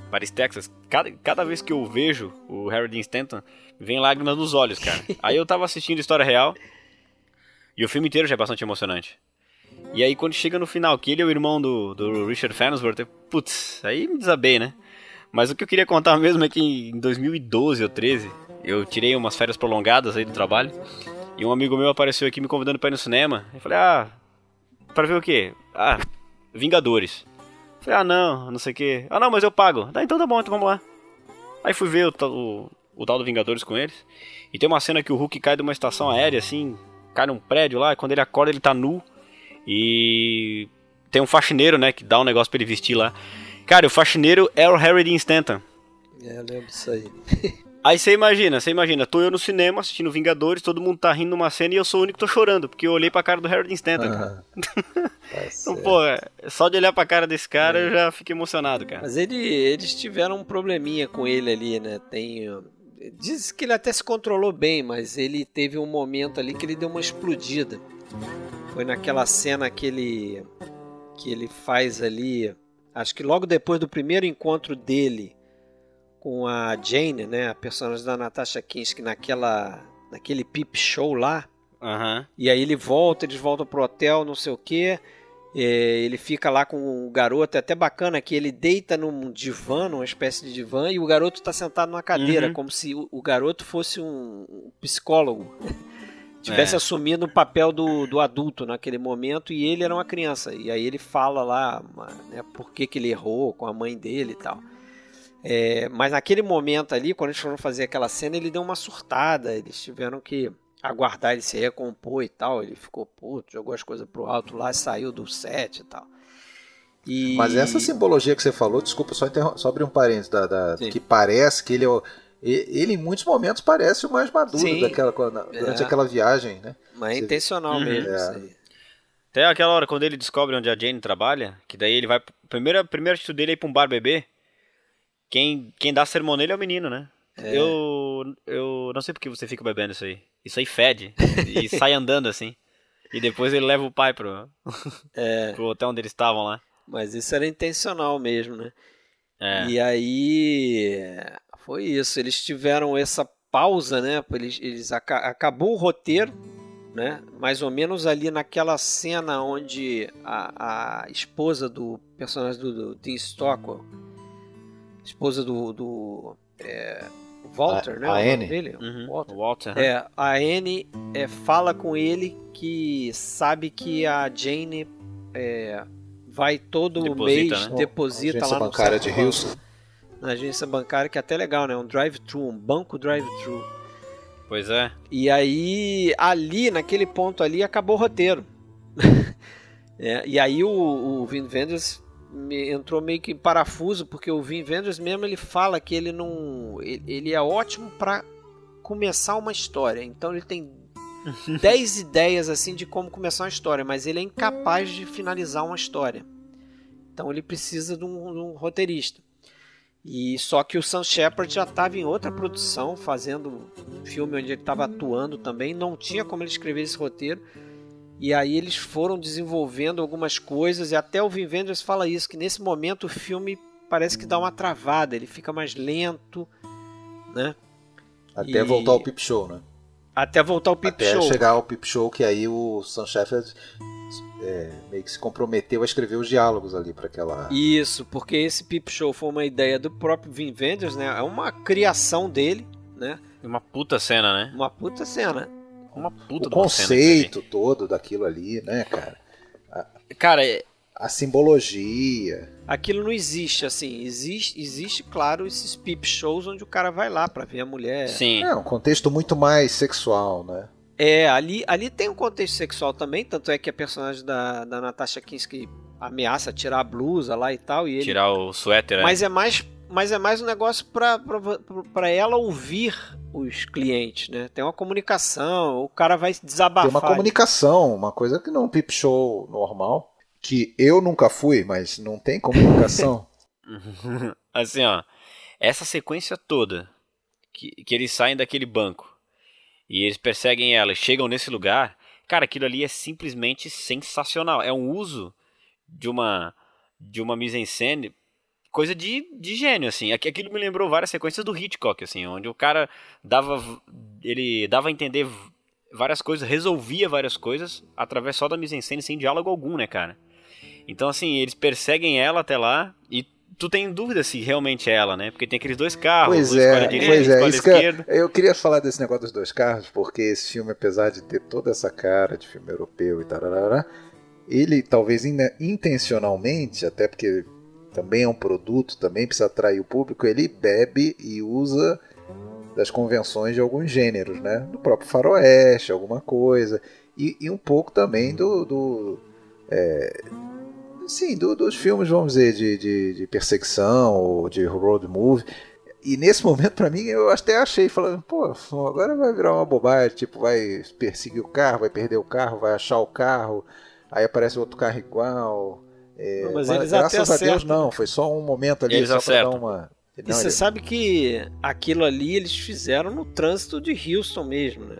Paris, Texas. Cada, cada vez que eu vejo o Harry Dean Stanton, vem lágrimas nos olhos, cara. Aí eu tava assistindo História Real, e o filme inteiro já é bastante emocionante. E aí quando chega no final, que ele é o irmão do, do Richard Farnsworth, putz, aí me desabei, né? Mas o que eu queria contar mesmo é que em 2012 ou 13, eu tirei umas férias prolongadas aí do trabalho. E um amigo meu apareceu aqui me convidando pra ir no cinema. Eu falei, ah, pra ver o quê? Ah, Vingadores. Falei, ah, não, não sei o quê. Ah, não, mas eu pago. Ah, então tá bom, então vamos lá. Aí fui ver o, tal- o, o tal do Vingadores com eles. E tem uma cena que o Hulk cai de uma estação aérea, assim, cai num prédio lá, e quando ele acorda ele tá nu. E tem um faxineiro, né, que dá um negócio pra ele vestir lá. Cara, o faxineiro é o Harry Dean Stanton. É, eu lembro disso aí. Aí você imagina, você imagina, tô eu no cinema assistindo Vingadores, todo mundo tá rindo numa cena e eu sou o único que tô chorando, porque eu olhei pra cara do Dean Stanton, cara. Tá Então, pô, é, só de olhar pra cara desse cara eu já fico emocionado, cara. Mas ele, eles tiveram um probleminha com ele ali, né? Tem. Diz que ele até se controlou bem, mas ele teve um momento ali que ele deu uma explodida. Foi naquela cena que ele, que ele faz ali. Acho que logo depois do primeiro encontro dele com a Jane, né? A personagem da Natasha Kinski naquela, naquele peep show lá. Aham. E aí ele volta, eles voltam pro hotel, não sei o que. ele fica lá com o garoto, é até bacana que ele deita num divã, numa espécie de divã, e o garoto está sentado numa cadeira, Uhum. como se o, garoto fosse um, psicólogo. Tivesse É. assumindo o papel do, do adulto naquele momento e ele era uma criança. E aí ele fala lá né, por que, que ele errou com a mãe dele e tal. É, mas naquele momento ali, quando eles foram fazer aquela cena, ele deu uma surtada. Eles tiveram que aguardar ele se recompor e tal. Ele ficou puto, jogou as coisas pro alto lá, saiu do set e tal. E... Mas essa simbologia que você falou, desculpa, só, interrom- só abrir um parênteses, da, da- que parece que ele é o- ele em muitos momentos parece o mais maduro Sim. daquela, quando- durante É. aquela viagem, né? Mas é Você- intencional Uhum. mesmo É. Até aquela hora quando ele descobre onde a Jane trabalha, que daí ele vai. Primeira, a primeira atitude dele é ir pra um bar beber. Quem, quem dá sermão nele é o menino, né? É. Eu, eu não sei porque você fica bebendo isso aí. Isso aí fede. e sai andando assim. E depois ele leva o pai pro, É, pro hotel onde eles estavam lá. mas isso era intencional mesmo, né? É. E aí foi isso. Eles tiveram essa pausa, né? Eles, eles aca- acabou o roteiro, né? Mais ou menos ali naquela cena onde a, a esposa do personagem do, do Tim Stockwell, esposa do, do é, Walter, A- né? a o nome Anne? dele? Uhum. Walter. Walter. É, a Anne é, fala com ele que sabe que a Jane é, vai todo Deposita, mês, né? deposita Agência lá no bancária de. Houston. Na agência bancária, que é até legal, né? Um drive-thru, um banco drive-thru. Pois é. E aí, ali, naquele ponto ali, acabou o roteiro. É, e aí o, o Vin Vendors me- entrou meio que em parafuso, porque o Vin Vendors mesmo ele fala que ele não. Ele, é ótimo para começar uma história. Então ele tem 10 ideias assim de como começar uma história, mas ele é incapaz de finalizar uma história. Então ele precisa de um, de um roteirista. E só que o Sam Shepard já estava em outra produção, fazendo um filme onde ele estava atuando também, não tinha como ele escrever esse roteiro. E aí eles foram desenvolvendo algumas coisas e até o Vin Vendors fala isso que nesse momento o filme parece que dá uma travada, ele fica mais lento, né? Até E- voltar ao Pip Show, né? Até voltar o Peep Até Show. chegar ao Pip Show, que aí o Sam Shepard é, meio que se comprometeu a escrever os diálogos ali para aquela. Isso, porque esse Peep Show foi uma ideia do próprio Vin Vendors, né? É uma criação dele, né? Uma puta cena, né? Uma puta cena. Uma puta o conceito todo daquilo ali, né, cara? cara. Cara, é- A simbologia. Aquilo não existe, assim. Existe, existe, claro, esses peep shows onde o cara vai lá pra ver a mulher. sim. É um contexto muito mais sexual, né? É, ali, ali tem um contexto sexual também, tanto é que a personagem da, da Natasha Kinski ameaça tirar a blusa lá e tal, e ele... Tirar o suéter, né? Mas é mais, mas é mais um negócio pra ela ouvir os clientes, né? Tem uma comunicação, o cara vai desabafar. Tem uma comunicação, uma coisa que não é um Pip Show normal. Que eu nunca fui, mas não tem comunicação. assim, ó. Essa sequência toda que, que eles saem daquele banco e eles perseguem ela e chegam nesse lugar, cara, aquilo ali é simplesmente sensacional. É um uso de uma de uma mise-en-scène coisa de, de gênio assim. Aqui- Aquilo me lembrou várias sequências do Hitchcock assim, onde o cara dava ele dava a entender várias coisas, resolvia várias coisas através só da mise-en-scène sem diálogo algum, né, cara? Então, assim, eles perseguem ela até lá e tu tem dúvida se realmente é ela, né? Porque tem aqueles dois carros, Pois é, direita, pois é. Isso que eu, esquerda. eu queria falar desse negócio dos dois carros, porque esse filme, apesar de ter toda essa cara de filme europeu e tal, ele talvez in- intencionalmente, até porque também é um produto, também precisa atrair o público, ele bebe e usa das convenções de alguns gêneros, né? Do próprio faroeste, alguma coisa. E, e um pouco também do. do é, sim, do- dos filmes, vamos dizer, de, de, de perseguição ou de road movie. E nesse momento, pra mim, eu até achei, falando, pô, agora vai virar uma bobagem, tipo, vai perseguir o carro, vai perder o carro, vai achar o carro, aí aparece outro carro igual. É, Não, mas mas eles graças até a Deus, acertam. não, foi só um momento ali, Eles só pra dar acertam. uma. E Não, você ele- sabe que aquilo ali eles fizeram no trânsito de Houston mesmo, né?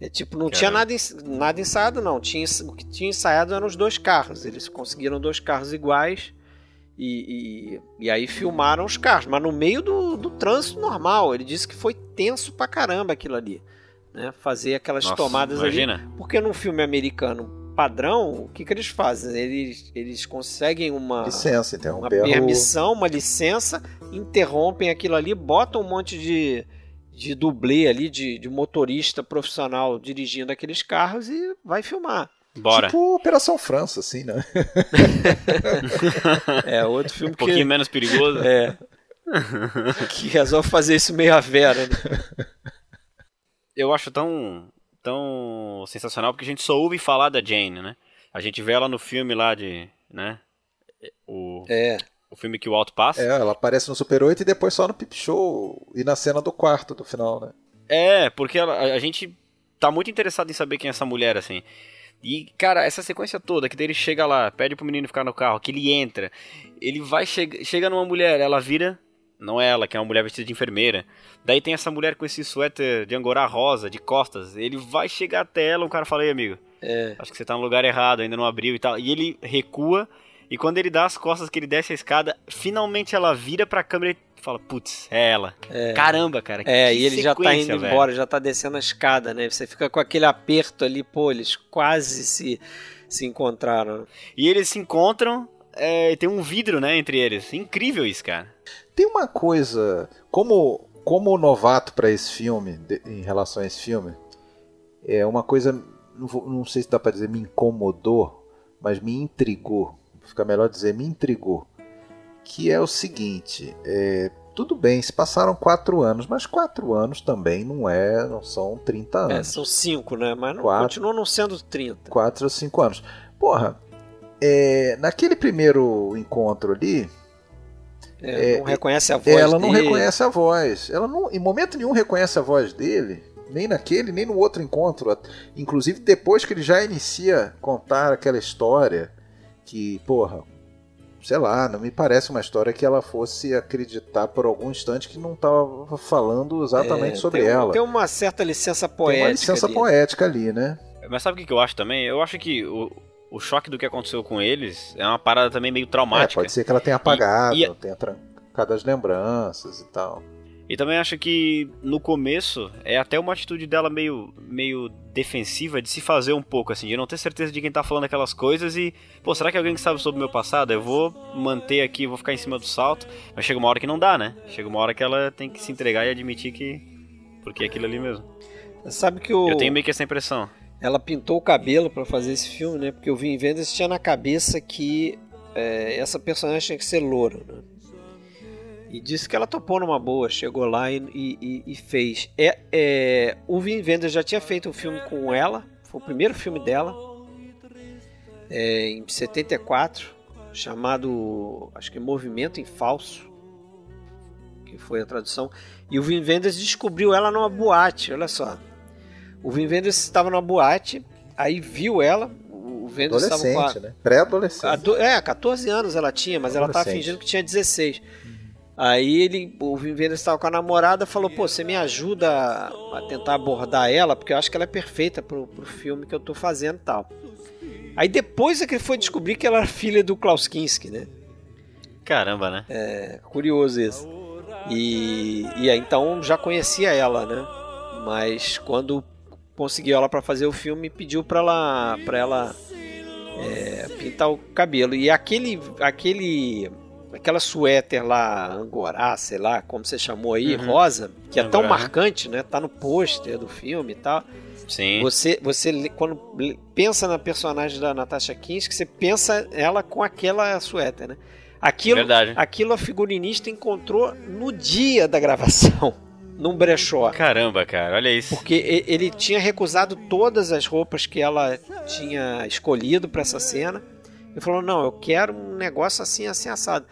É tipo, não tinha Caramba. nada, ens- nada ensaiado, não. Tinha, o que tinha ensaiado eram os dois carros. Eles conseguiram dois carros iguais e, e, e aí filmaram os carros. Mas no meio do, do trânsito normal. Ele disse que foi tenso pra caramba aquilo ali. Né? Fazer aquelas Nossa, tomadas ali. imagina. Porque num filme americano padrão, o que, que eles fazem? Eles, eles conseguem uma Licença, uma interromper a rua. permissão, uma licença, interrompem aquilo ali, botam um monte de, de dublê ali, de, de motorista profissional dirigindo aqueles carros e vai filmar. Bora. Tipo Operação França, assim, né? É outro filme um pouquinho que, menos perigoso. é, que resolve fazer isso meio a vera. Né? Eu acho tão, tão sensacional porque a gente só ouve falar da Jane, né? A gente vê ela no filme lá de, né? O, É, o filme que o Alto passa. É, ela aparece no Super 8 e depois só no Pip Show e na cena do quarto do final, né? É, porque ela- a, a gente tá muito interessado em saber quem é essa mulher, assim. E, cara, essa sequência toda, que daí ele chega lá, pede pro menino ficar no carro, que ele entra, ele vai, chega, chega numa mulher, ela vira, não é ela, que é uma mulher vestida de enfermeira. Daí tem essa mulher com esse suéter de angorá rosa, de costas, ele vai chegar até ela, o cara fala, aí, amigo, é. acho que você tá no lugar errado, ainda não abriu e tal. E ele recua, e quando ele dá as costas que ele desce a escada, finalmente ela vira pra câmera e fala, putz, é ela. Caramba, cara, É, que e ele já tá indo velho. embora, já tá descendo a escada, né? Você fica com aquele aperto ali, pô, eles quase se, se encontraram. E eles se encontram, é, e tem um vidro, né, entre eles. Incrível isso, cara. Tem uma coisa, como como novato pra esse filme, de- em relação a esse filme, é uma coisa, não, vou- não sei se dá pra dizer me incomodou, mas me intrigou. Fica melhor dizer me intrigou. Que é o seguinte, é, tudo bem, se passaram quatro anos, mas quatro anos também não é, não são 30 anos. É, são cinco, né? Mas não, Quatro. continuam não sendo 30. 4 ou 5 anos. Porra, é, naquele primeiro encontro ali, É, É, não reconhece a voz ela não dele. reconhece a voz. Ela não, em momento nenhum reconhece a voz dele, nem naquele, nem no outro encontro. Inclusive depois que ele já inicia a contar aquela história que, porra, sei lá, não me parece uma história que ela fosse acreditar por algum instante que não estava falando exatamente É, sobre tem, ela. Tem uma certa licença Tem poética. uma licença ali. poética ali, né? Mas sabe o que que eu acho também? Eu acho que o, o choque do que aconteceu com eles é uma parada também meio É, traumática. pode ser que ela tenha apagado, E- e- tenha trancado as lembranças e tal. E também acho que no começo é até uma atitude dela meio, meio defensiva de se fazer um pouco, assim, de não ter certeza de quem tá falando aquelas coisas e, pô, será que alguém que sabe sobre o meu passado? Eu vou manter aqui, vou ficar em cima do salto. Mas chega uma hora que não dá, né? Chega uma hora que ela tem que se entregar e admitir que. Porque é aquilo ali mesmo. Sabe que o... Eu tenho meio que essa impressão. Ela pintou o cabelo pra fazer esse filme, né? Porque o Vin Vendors tinha na cabeça que é, essa personagem tinha que ser loura, né? E disse que ela topou numa boa, chegou lá e, e- e- fez. É, é, o Vin Vendors já tinha feito um filme com ela, foi o primeiro filme dela, é, em 74, chamado, acho que Movimento em Falso, que foi a tradução. E o Vin Vendors descobriu ela numa boate, olha só. O Vin Vendors estava numa boate, aí viu ela. O Vendors estava com a, Adolescente, né? Pré-adolescente. É, 14 anos ela tinha, mas ela estava fingindo que tinha 16. Aí ele, o Vin Vendors estava com a namorada, falou: "Pô, você me ajuda a, a tentar abordar ela, porque eu acho que ela é perfeita pro, pro filme que eu tô fazendo e tal". Aí depois é que ele foi descobrir que ela era filha do Klaus Kinski, né? Caramba, né? É curioso isso. E, e aí, então já conhecia ela, né? Mas quando conseguiu ela para fazer o filme, pediu para ela, para ela é, pintar o cabelo. E aquele, aquele, aquela suéter lá, angorá, sei lá, como você chamou aí, Uhum. rosa, que é tão marcante, né? Tá no pôster do filme e tal. Sim. Você, você quando pensa na personagem da Natasha Kinski, você pensa ela com aquela suéter, né? Aquilo, Verdade. aquilo a figurinista encontrou no dia da gravação, num brechó. Caramba, cara, olha isso. Porque ele tinha recusado todas as roupas que ela tinha escolhido para essa cena. E falou: Não, eu quero um negócio assim, assim, assado.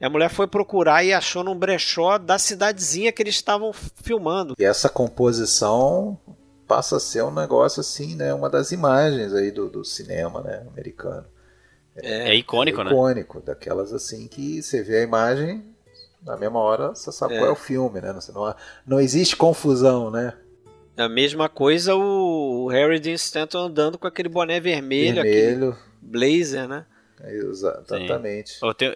E a mulher foi procurar e achou num brechó da cidadezinha que eles estavam filmando. E essa composição passa a ser um negócio assim, né? Uma das imagens aí do, do cinema, né? Americano. É, icônico, é né? icônico, daquelas assim que você vê a imagem, na mesma hora você sabe É. qual é o filme, né? Não, não, existe confusão, né? A mesma coisa o Harry Dean Stanton andando com aquele boné vermelho, aquele Vermelho, blazer, né? é, exa- exatamente. Eu tenho,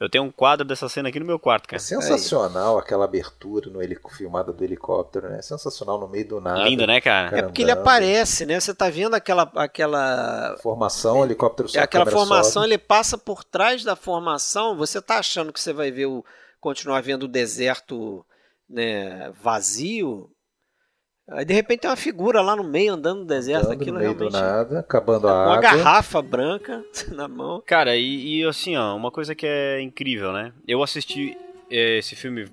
eu, tenho um quadro dessa cena aqui no meu quarto, É cara. sensacional aquela abertura no helic- filmada do helicóptero, né? Sensacional no meio do nada. Lindo, né, cara? Cara, É porque ele aparece, né? Você tá vendo aquela aquela Formação, helicóptero só é aquela formação, sobe. ele passa por trás da formação. Você tá achando que você vai ver o continuar vendo o deserto, né, vazio? Aí de repente tem uma figura lá no meio andando no deserto, andando aquilo no meio do realmente nada, acabando com a uma água. garrafa branca na mão. Cara, e, e, assim, ó, uma coisa que é incrível, né? Eu assisti eh, esse filme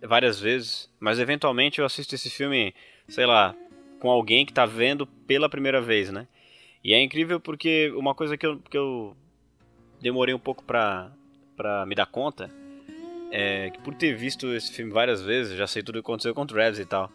várias vezes, mas eventualmente eu assisto esse filme, sei lá, com alguém que tá vendo pela primeira vez, né? E é incrível porque uma coisa que eu, que eu demorei um pouco pra, pra me dar conta é que por ter visto esse filme várias vezes, já sei tudo o que aconteceu com o Travis e tal.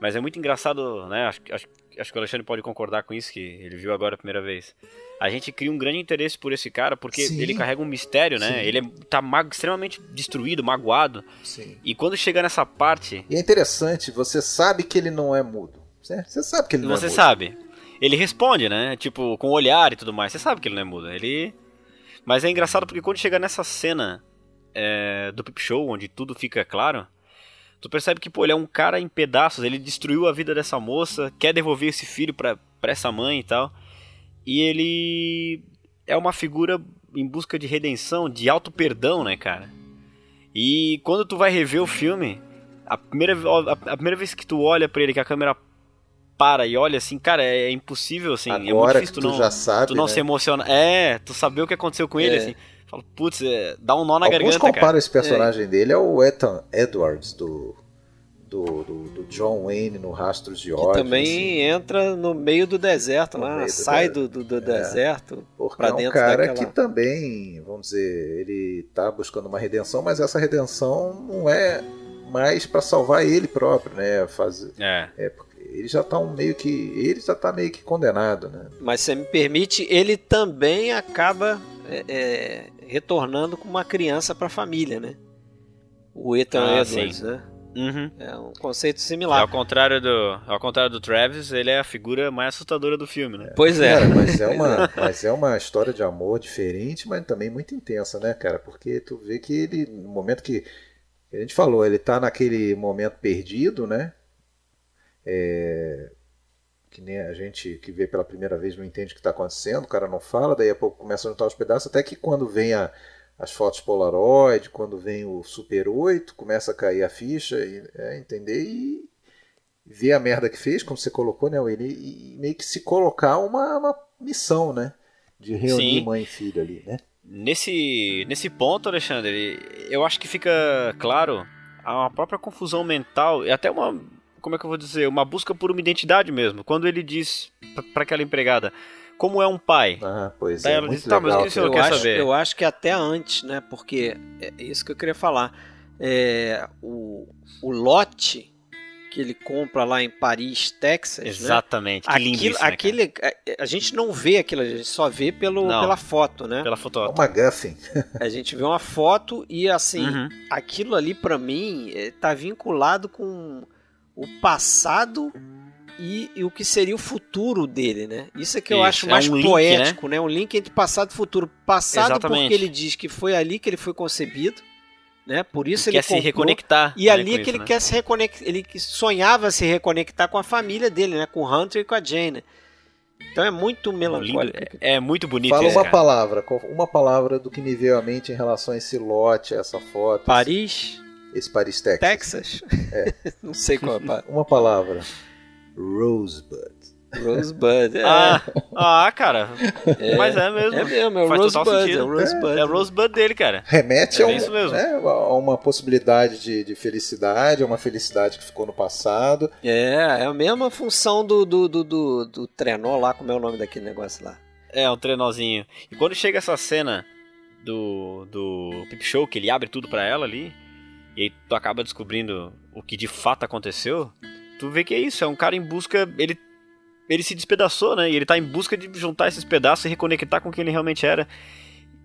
Mas é muito engraçado, né? Acho, acho, acho que o Alexandre pode concordar com isso, que ele viu agora a primeira vez. A gente cria um grande interesse por esse cara, porque Sim. ele carrega um mistério, né? Sim. Ele é, tá ma- extremamente destruído, magoado. Sim. E quando chega nessa parte, E é interessante, você sabe que ele não é mudo. certo? Você sabe que ele não você é mudo. sabe. Ele responde, né? Tipo, com o olhar e tudo mais. Você sabe que ele não é mudo. Ele. Mas é engraçado porque quando chega nessa cena é, do Pip Show, onde tudo fica claro, tu percebe que, pô, ele é um cara em pedaços. Ele destruiu a vida dessa moça, quer devolver esse filho pra, pra essa mãe e tal. E ele é uma figura em busca de redenção, de auto-perdão, né, cara? E quando tu vai rever o filme, a primeira, a, primeira vez que tu olha pra ele, que a câmera para e olha assim, cara, é, impossível, assim, é muito Agora difícil tu tu não, já sabe, tu não né? se emocionar. É, tu saber o que aconteceu com ele, É. assim. Fala, putz, é, dá um nó na Alguns garganta, comparam cara. esse personagem dele ao Ethan Edwards do, do, do, do John Wayne no Rastros de Que Ódio. também assim, entra no meio do deserto, No lá, meio do sai do, do, do É. deserto. porque pra é um dentro cara daquela- que também, vamos dizer, ele tá buscando uma redenção, mas essa redenção não é mais para salvar ele próprio, né? Fazer, É. é porque ele já tá um meio que ele já tá meio que condenado, né? Mas se me permite, ele também acaba é, é, retornando com uma criança para a família, né? O Ethan ah, Edwards, sim. né? Uhum. É um conceito similar. ao contrário do, ao contrário do Travis, ele é a figura mais assustadora do filme, né? Pois é. Cara, mas é uma, mas é uma história de amor diferente, mas também muito intensa, né, cara? Porque tu vê que ele, no momento que a gente falou, ele tá naquele momento perdido, né? É, que nem a gente que vê pela primeira vez não entende o que está acontecendo, o cara não fala, daí a pouco começa a juntar os pedaços, até que quando vem a, as fotos Polaroid, quando vem o Super 8, começa a cair a ficha, e, é, entender e ver a merda que fez, como você colocou, né, ele e meio que se colocar uma, uma missão, né, de reunir Sim. mãe e filho ali, né. Nesse, nesse ponto, Alexandre, eu acho que fica claro a própria confusão mental e até uma, como é que eu vou dizer, uma busca por uma identidade mesmo. Quando ele diz para aquela empregada, como é um pai. Ah, pois Daí é. ela diz, tá, mas o que o senhor quer acho, saber? Eu acho que até antes, né? Porque é isso que eu queria falar. É, o, o lote que ele compra lá em Paris, Texas. Né? Exatamente, né? que aquilo, né, aquele, a, a, gente não vê aquilo, a gente só vê pelo, pela foto, né? Pela foto. Uma Guffin. a gente vê uma foto e assim, uhum. aquilo ali para mim é, tá vinculado com o passado e, e, o que seria o futuro dele, né? Isso é que eu Isso, acho mais é um poético, link, né? né? Um link entre passado e futuro. Passado Exatamente. porque ele diz que foi ali que ele foi concebido, né? Por isso ele, ele quer comprou, se reconectar. E ali é que isso, ele né? quer se reconectar, ele sonhava se reconectar com a família dele, né? Com o Hunter e com a Jane. Né? Então é muito melancólico. É, é muito bonito. Fala isso, uma cara. palavra, uma palavra do que me veio à mente em relação a esse lote, essa foto. Paris. Esse, esse Paris, Texas. Texas? É. Não sei qual é a Uma palavra. Rosebud. Rosebud, é. Ah, ah cara. É, mas é mesmo. É mesmo, é o Rosebud. É o Rosebud. É, o Rosebud dele, cara. Remete é a, um, isso mesmo. É, a uma possibilidade de, de felicidade, a uma felicidade que ficou no passado. É, é a mesma função do, do, do, do, do trenó lá, como é o nome daquele negócio lá. É, um trenózinho. E quando chega essa cena do, do Pip Show, que ele abre tudo para ela ali, e aí tu acaba descobrindo o que de fato aconteceu, tu vê que é isso, é um cara em busca. Ele, ele se despedaçou, né? E ele tá em busca de juntar esses pedaços e reconectar com quem ele realmente era.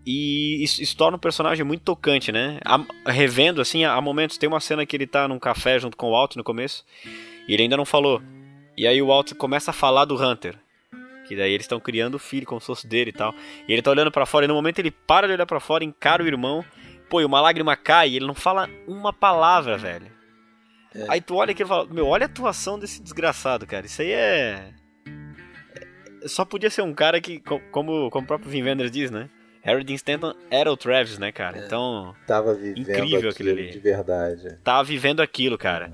E isso, isso torna o personagem muito tocante, né? A, revendo, assim, há momentos. Tem uma cena que ele tá num café junto com o Walt no começo. E ele ainda não falou. E aí o Walt começa a falar do Hunter. Que daí eles estão criando o filho como se fosse dele e tal. E ele tá olhando para fora. E no momento ele para de olhar para fora, encara o irmão. Pô, e uma lágrima cai. E ele não fala uma palavra, velho. É. Aí tu olha aqui e fala, meu, olha a atuação desse desgraçado, cara. Isso aí é. é só podia ser um cara que, como, como o próprio Vin Wenders diz, né? Harry Dean Stanton era o Travis, né, cara? É. Então. Tava vivendo incrível aquilo ali. De verdade. Tava vivendo aquilo, cara.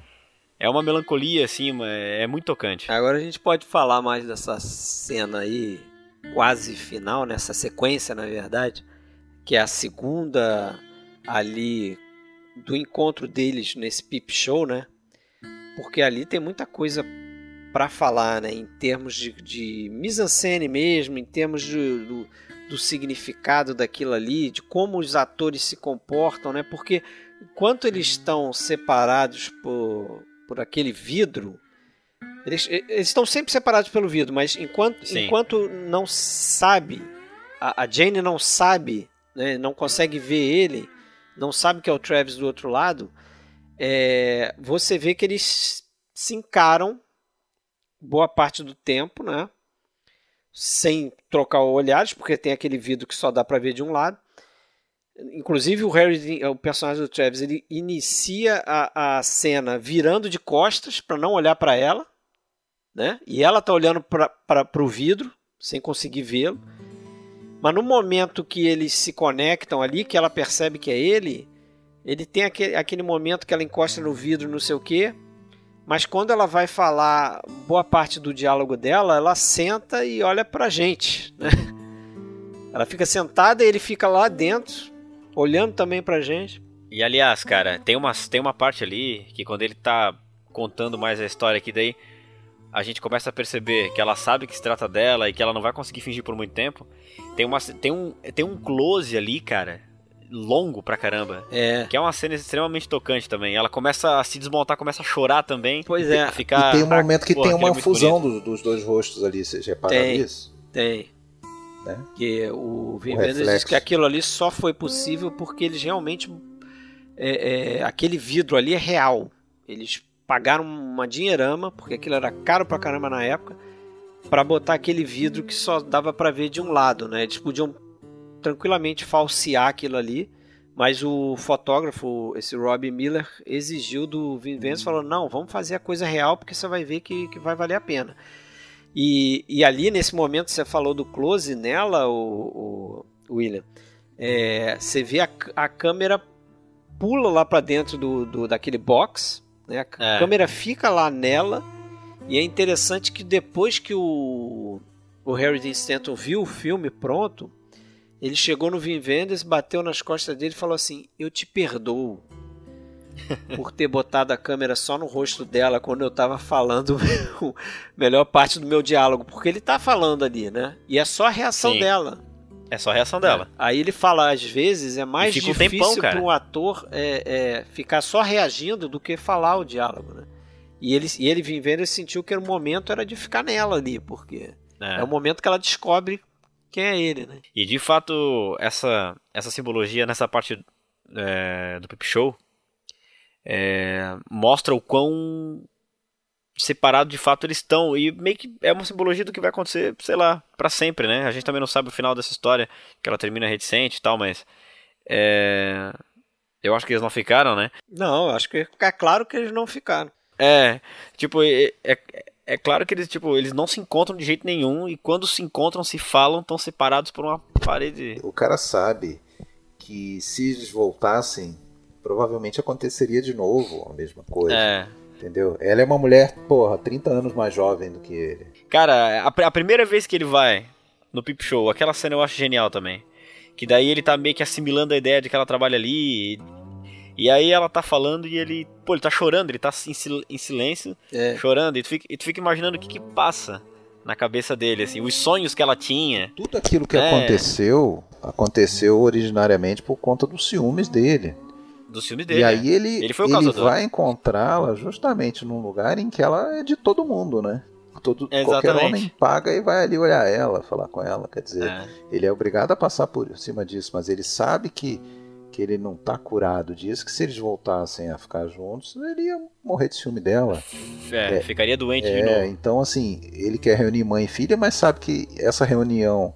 É uma melancolia, assim, é muito tocante. Agora a gente pode falar mais dessa cena aí, quase final, nessa sequência, na verdade, que é a segunda ali do encontro deles nesse Pip Show, né? Porque ali tem muita coisa para falar, né? Em termos de, de mise-en-scène mesmo, em termos de, do, do significado daquilo ali, de como os atores se comportam, né? Porque enquanto eles estão separados por, por aquele vidro, eles, eles estão sempre separados pelo vidro, mas enquanto, enquanto não sabe, a, a Jane não sabe, né? não consegue ver ele, não sabe que é o Travis do outro lado, é, você vê que eles se encaram boa parte do tempo, né? Sem trocar olhares, porque tem aquele vidro que só dá para ver de um lado. Inclusive o Harry, o personagem do Travis, ele inicia a, a cena virando de costas para não olhar para ela, né? E ela tá olhando para o vidro sem conseguir vê-lo. Mas no momento que eles se conectam ali, que ela percebe que é ele, ele tem aquele, aquele momento que ela encosta no vidro, não sei o quê. Mas quando ela vai falar boa parte do diálogo dela, ela senta e olha pra gente, né? Ela fica sentada e ele fica lá dentro, olhando também pra gente. E aliás, cara, tem uma, tem uma parte ali que quando ele tá contando mais a história aqui daí, a gente começa a perceber que ela sabe que se trata dela e que ela não vai conseguir fingir por muito tempo. Tem, uma, tem, um, tem um close ali, cara, longo pra caramba. É. Que é uma cena extremamente tocante também. Ela começa a se desmontar, começa a chorar também. Pois é. Ficar, e tem um momento que tem uma é fusão do, dos dois rostos ali, vocês repararam tem, isso? Tem. né? Que o Vin O Wenders diz que aquilo ali só foi possível porque eles realmente. é, é, aquele vidro ali é real. Eles pagaram uma dinheirama, porque aquilo era caro pra caramba na época, pra botar aquele vidro que só dava pra ver de um lado, né? Eles podiam tranquilamente falsear aquilo ali, mas o fotógrafo, esse Rob Miller, exigiu do Vin falou, não, vamos fazer a coisa real, porque você vai ver que, que vai valer a pena. E, e ali, nesse momento, você falou do close nela, o, o William, é, você vê a, a câmera pula lá pra dentro do, do- daquele box, né? a É. câmera fica lá nela, e é interessante que depois que o, o Harry Dean Stanton viu o filme pronto, ele chegou no Vin Wenders, bateu nas costas dele e falou assim: Eu te perdoo por ter botado a câmera só no rosto dela quando eu tava falando a melhor parte do meu diálogo. Porque ele tá falando ali, né? E é só a reação Sim. dela. É só a reação dela. Aí ele fala, às vezes, é mais fica um difícil tempão, para um ator é, é, ficar só reagindo do que falar o diálogo, né? E ele, e ele Vin Wenders sentiu que o momento era de ficar nela ali, porque É. é o momento que ela descobre quem é ele, né? E de fato, essa, essa simbologia nessa parte é, do Pip Show é, mostra o quão separado de fato eles estão. E meio que é uma simbologia do que vai acontecer, sei lá, pra sempre, né? A gente também não sabe o final dessa história, que ela termina reticente e tal, mas. é, eu acho que eles não ficaram, né? Não, acho que fica claro que eles não ficaram. É, tipo, é, é, é claro que eles, tipo, eles não se encontram de jeito nenhum, e quando se encontram, se falam, estão separados por uma parede. O cara sabe que se eles voltassem, provavelmente aconteceria de novo a mesma coisa. É. Entendeu? Ela é uma mulher, porra, 30 anos mais jovem do que ele. Cara, a, a primeira vez que ele vai no Pip Show, aquela cena eu acho genial também. Que daí ele tá meio que assimilando a ideia de que ela trabalha ali. E, e aí ela tá falando e ele. Pô, ele tá chorando, ele tá em, sil- em silêncio, É. chorando. E tu, fica, e tu fica imaginando o que que passa na cabeça dele, assim, os sonhos que ela tinha. Tudo aquilo que É. aconteceu, aconteceu originariamente por conta dos ciúmes dele. Dos filmes dele. e né? aí ele, Ele ele causador. vai encontrá-la justamente num lugar em que ela é de todo mundo, né? Todo, qualquer homem paga e vai ali olhar ela, falar com ela. Quer dizer, É. ele é obrigado a passar por cima disso, mas ele sabe que, que ele não tá curado disso, que se eles voltassem a ficar juntos, ele ia morrer de ciúme dela. É, É. ficaria doente de É, novo. então assim, ele quer reunir mãe e filha, mas sabe que essa reunião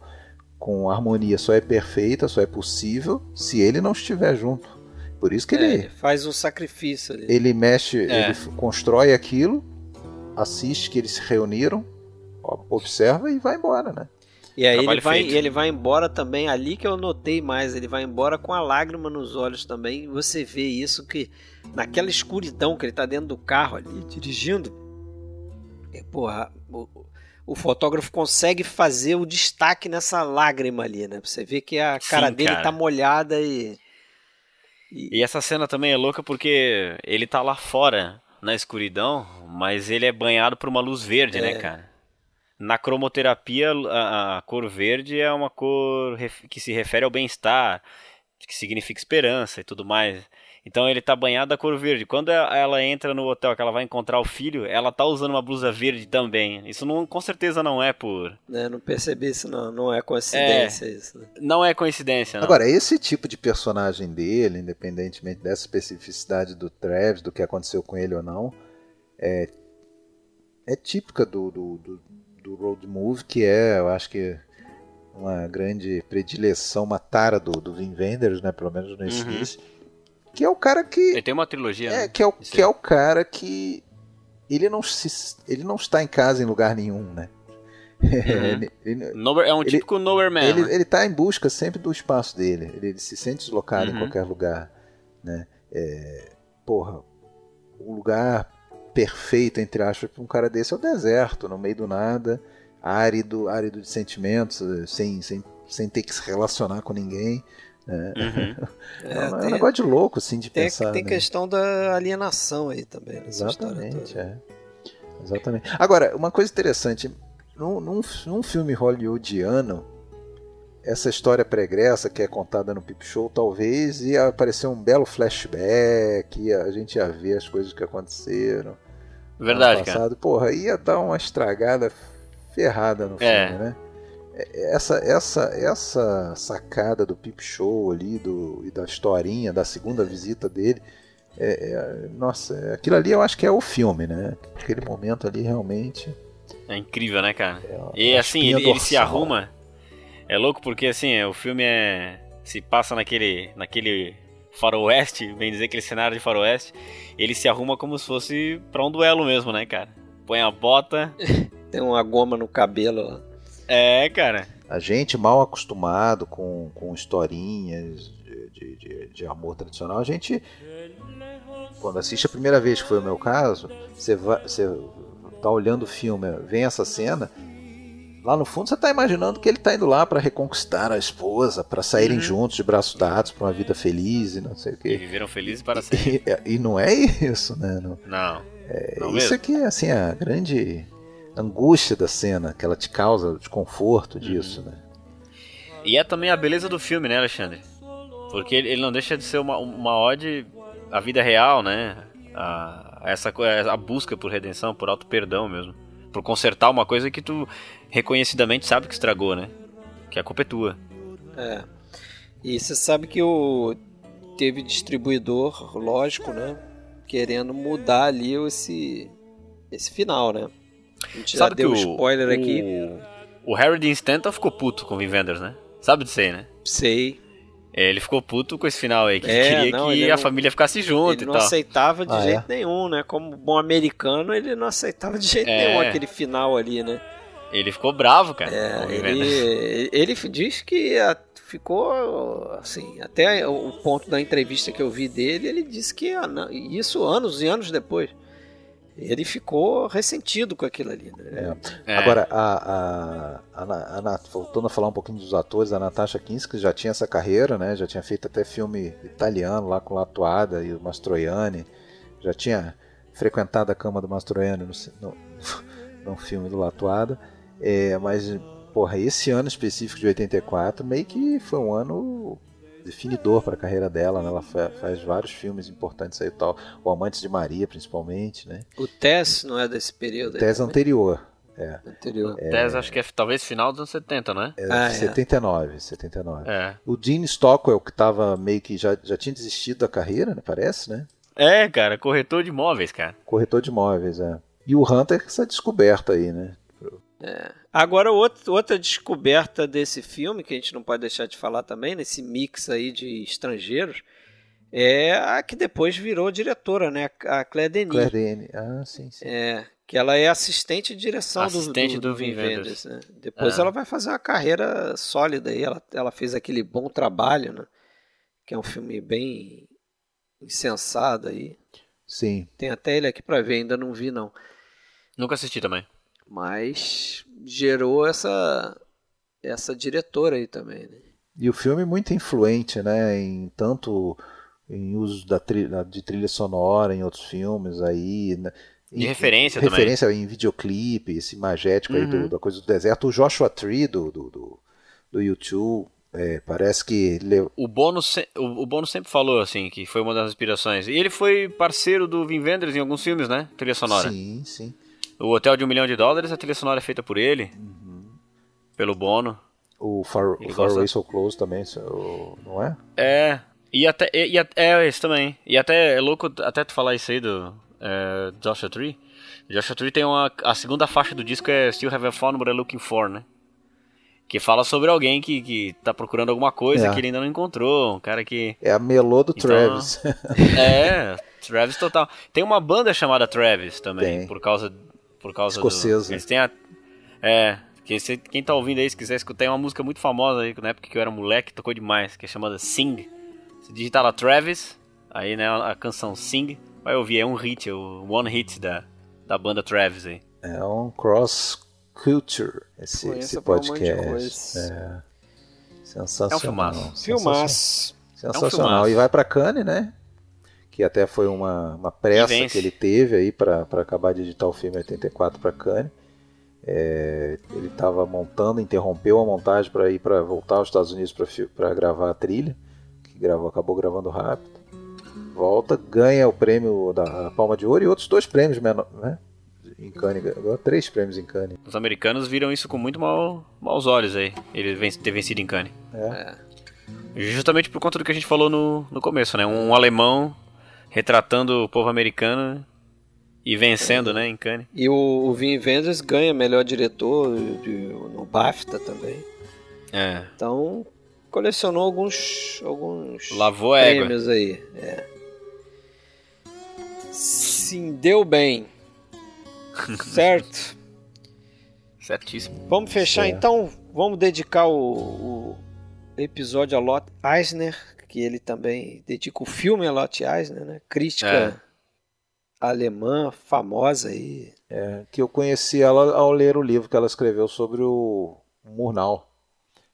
com harmonia só é perfeita, só é possível se ele não estiver junto. Por isso que É, ele, ele faz um sacrifício ali. ele mexe, É. ele constrói aquilo, assiste que eles se reuniram, observa e vai embora, né? E aí ele vai, feito. ele vai embora também, ali que eu notei mais, ele vai embora com a lágrima nos olhos também. Você vê isso que naquela escuridão que ele tá dentro do carro ali, dirigindo, é, porra, o, o fotógrafo consegue fazer o destaque nessa lágrima ali, né? Você vê que a cara Sim, dele cara. tá molhada e. e- E essa cena também é louca porque ele tá lá fora, na escuridão, mas ele é banhado por uma luz verde, É. né, cara? Na cromoterapia, a, a cor verde é uma cor que se refere ao bem-estar, que significa esperança e tudo mais. Então ele tá banhado da cor verde. Quando a- ela entra no hotel, que ela vai encontrar o filho, ela tá usando uma blusa verde também. Isso não, com certeza não é por. né, não percebi isso, não, não é coincidência isso. Né? Não é coincidência, não. Agora, esse tipo de personagem dele, independentemente dessa especificidade do Travis, do que aconteceu com ele ou não, é, é típica do, do, do, do road movie, que é, eu acho que uma grande predileção, uma tara do, do Vin Wenders, né, pelo menos no Uhum. Que é o cara que Ele tem uma trilogia, é, né? que é o, Isso que é o cara que ele não se, ele não está em casa em lugar nenhum, né? ele, ele- Nowhere- é um Ele- típico Nowhere Man. ele, né? ele tá em busca sempre do espaço dele. Ele, ele se sente deslocado Uhum. em qualquer lugar, né? É, porra, o lugar perfeito entre aspas para um cara desse é o deserto, no meio do nada, árido, árido de sentimentos, sem, sem, sem ter que se relacionar com ninguém. Né? Uhum. É, É, um- é um tem- negócio de louco assim de Tem, pensar. tem né? questão da alienação aí também. Exatamente, é. Exatamente. Agora, uma coisa interessante, num, num, num filme hollywoodiano, essa história pregressa que é contada no Pip Show, talvez ia aparecer um belo flashback, ia, a gente ia ver as coisas que aconteceram. no Verdade, ano cara. passado. Porra, ia dar uma estragada ferrada no É. filme, né? É, essa essa essa sacada do Peep Show ali do e da historinha da segunda visita dele é, é, nossa aquilo ali eu acho que é o filme né? Aquele momento ali realmente é incrível né cara? É, e assim ele, ele, se arruma. É louco porque assim o filme é se passa naquele naquele faroeste bem dizer aquele cenário de faroeste ele se arruma como se fosse para um duelo mesmo né cara? Põe a bota. Tem uma goma no cabelo é, cara. A gente mal acostumado com, com historinhas de, de, de, amor tradicional, a gente, quando assiste a primeira vez, que foi o meu caso, você, vai, você tá olhando o filme, vem essa cena, lá no fundo você tá imaginando que ele tá indo lá para reconquistar a esposa, para saírem uhum. juntos de braços dados para uma vida feliz e não sei o quê. E viveram felizes para sempre. E, e, não é isso, né? Não. Não. É, não isso mesmo. aqui é assim a grande angústia da cena que ela te causa, o desconforto uhum. disso, né? E é também a beleza do filme, né, Alexandre? Porque ele não deixa de ser uma, uma ode à vida real, né? A, a essa a busca por redenção, por auto perdão mesmo. Por consertar uma coisa que tu reconhecidamente sabe que estragou, né? Que a culpa é tua. É. E você sabe que o teve distribuidor, lógico, né? Querendo mudar ali esse esse final, né? A gente Sabe já deu que o, spoiler o, aqui. O Harry Dean Stanton ficou puto com o Vin Vendors, né? Sabe disso aí, né? Sei. É, ele ficou puto com esse final aí, que é, queria não, que a não, família ficasse junto e tal. Ele não aceitava de ah, jeito é? nenhum, né? Como bom americano, ele não aceitava de jeito é. nenhum aquele final ali, né? Ele ficou bravo, cara. É, ele, ele diz que ficou assim, até o ponto da entrevista que eu vi dele, ele disse que isso anos e anos depois ele ficou ressentido com aquilo ali. Né? É. É. Agora, a, a, a, a, voltando a falar um pouquinho dos atores, a Natasha Kinski já tinha essa carreira, né? já tinha feito até filme italiano lá com Latuada e o Mastroianni, já tinha frequentado a cama do Mastroianni no, no, no filme do Latuada, é, mas porra, esse ano específico de 84 meio que foi um ano definidor para a carreira dela, né? Ela faz vários filmes importantes aí e tal. O Amantes de Maria, principalmente, né? O Tess não é desse período? Tess anterior. É. Anterior. É, Tess acho que é talvez final dos anos 70, né? É, ah, 79, é. 79. É. O Dean Stockwell, que tava meio que já, já tinha desistido da carreira, né? Parece, né? É, cara, corretor de imóveis, cara. Corretor de imóveis, é. E o Hunter, essa descoberta aí, né? É. Agora, outra descoberta desse filme, que a gente não pode deixar de falar também, nesse mix aí de estrangeiros, é a que depois virou diretora, né? A Claire Denis. Claire Denis, ah, sim, sim. É, que ela é assistente de direção assistente do, do, do Vin Vendors. Né? Depois ah. ela vai fazer uma carreira sólida aí. Ela, ela fez aquele Bom Trabalho, né? Que é um filme bem insensado aí. Sim. Tem até ele aqui para ver, ainda não vi não. Nunca assisti também. Mas gerou essa essa diretora aí também, né? E o filme é muito influente, né, em tanto em uso da trilha, de trilha sonora em outros filmes aí, né? De referência em, também. Referência em videoclipe, esse magético uhum. aí do, uhum. da coisa do deserto. O Joshua Tree do, do, do, do YouTube, é, parece que... O Bono, o, o Bono sempre falou, assim, que foi uma das inspirações. E ele foi parceiro do Vin Wenders em alguns filmes, né? Trilha sonora. Sim, sim. O Hotel de um Milhão de Dólares, a trilha sonora é feita por ele. Uhum. Pelo Bono. O Far, o Far Away So Close também, não é? É. E até, e, e, é esse também. E até é louco até tu falar isso aí do é, Joshua Tree. Joshua Tree tem uma. A segunda faixa do disco é Still Have a Phone But I'm Looking For, né? Que fala sobre alguém que, que tá procurando alguma coisa é. que ele ainda não encontrou. Um cara que. É a melô do então, Travis. é, Travis total. Tem uma banda chamada Travis também, tem. por causa por causa Escocesa. do. Eles têm a. É. Quem, quem tá ouvindo aí, se quiser escutar, tem uma música muito famosa aí, na época que eu era moleque, tocou demais, que é chamada Sing. Se digitar lá Travis, aí né, a canção Sing, vai ouvir, é um hit, é o one hit da, da banda Travis aí. É um cross culture esse, esse podcast. Um é. Sensacional. É um filmaço. Filmaço. Sensacional. É um e vai pra Cannes, né? Que até foi uma, uma pressa que ele teve aí para acabar de editar o filme 84 para Cannes. É, ele estava montando, interrompeu a montagem para ir para voltar aos Estados Unidos para gravar a trilha, que gravou, acabou gravando rápido. Volta, ganha o prêmio da Palma de Ouro e outros dois prêmios né, em Cannes, ganhou três prêmios em Cannes. Os americanos viram isso com muito mal, maus olhos aí, ele ter vencido em Cannes. É. Justamente por conta do que a gente falou no, no começo, né? Um alemão retratando o povo americano e vencendo, né, em Cannes. E o, o Vin Wenders ganha melhor diretor de- no BAFTA também. É. Então, colecionou alguns, alguns Lavou a égua. prêmios aí. É. Sim, deu bem. certo? Certíssimo. Vamos fechar Certo. então. Vamos dedicar o, o episódio a Lot Eisner, que ele também dedica o filme a Lot Eisner, né? Crítica É. alemã famosa aí. É, que eu conheci ela ao ler o livro que ela escreveu sobre o Murnau.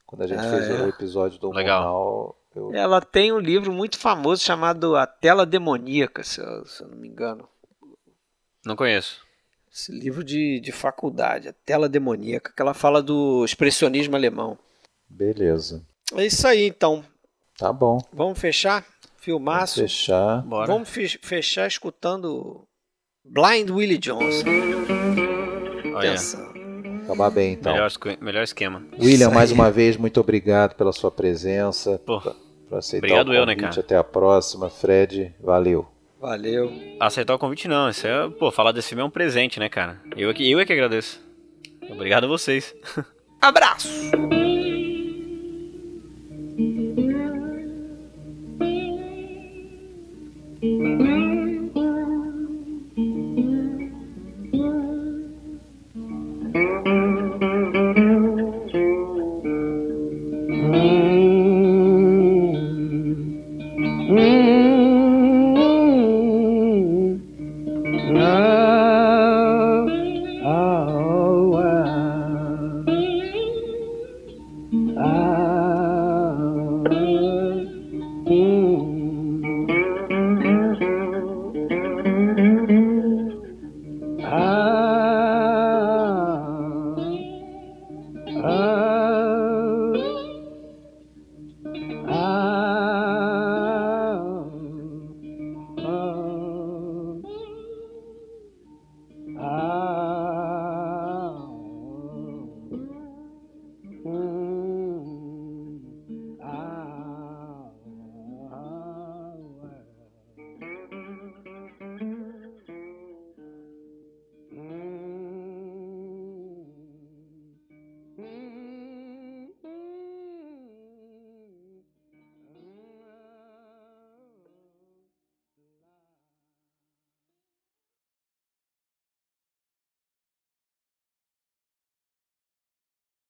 Quando a gente Ah, fez é? o episódio do Legal. Murnau, eu Ela tem um livro muito famoso chamado A Tela Demoníaca, se eu, se eu não me engano. Não conheço. Esse livro de, de faculdade, A Tela Demoníaca, que ela fala do expressionismo alemão. Beleza. É isso aí então. Tá bom. Vamos fechar? Filmaço. Fechar. Bora. Vamos fe- fechar escutando Blind Willie Johnson. Olha, Atenção. Acabar bem então. melhor, melhor esquema. William, mais uma vez, muito obrigado pela sua presença. Pô, Por aceitar Obrigado o eu, né, convite. cara? Até a próxima. Fred, valeu. Valeu. aceitar o convite não. Isso é, pô, falar desse filme é um presente, né, cara? Eu é que, eu é que agradeço. Obrigado a vocês. Abraço!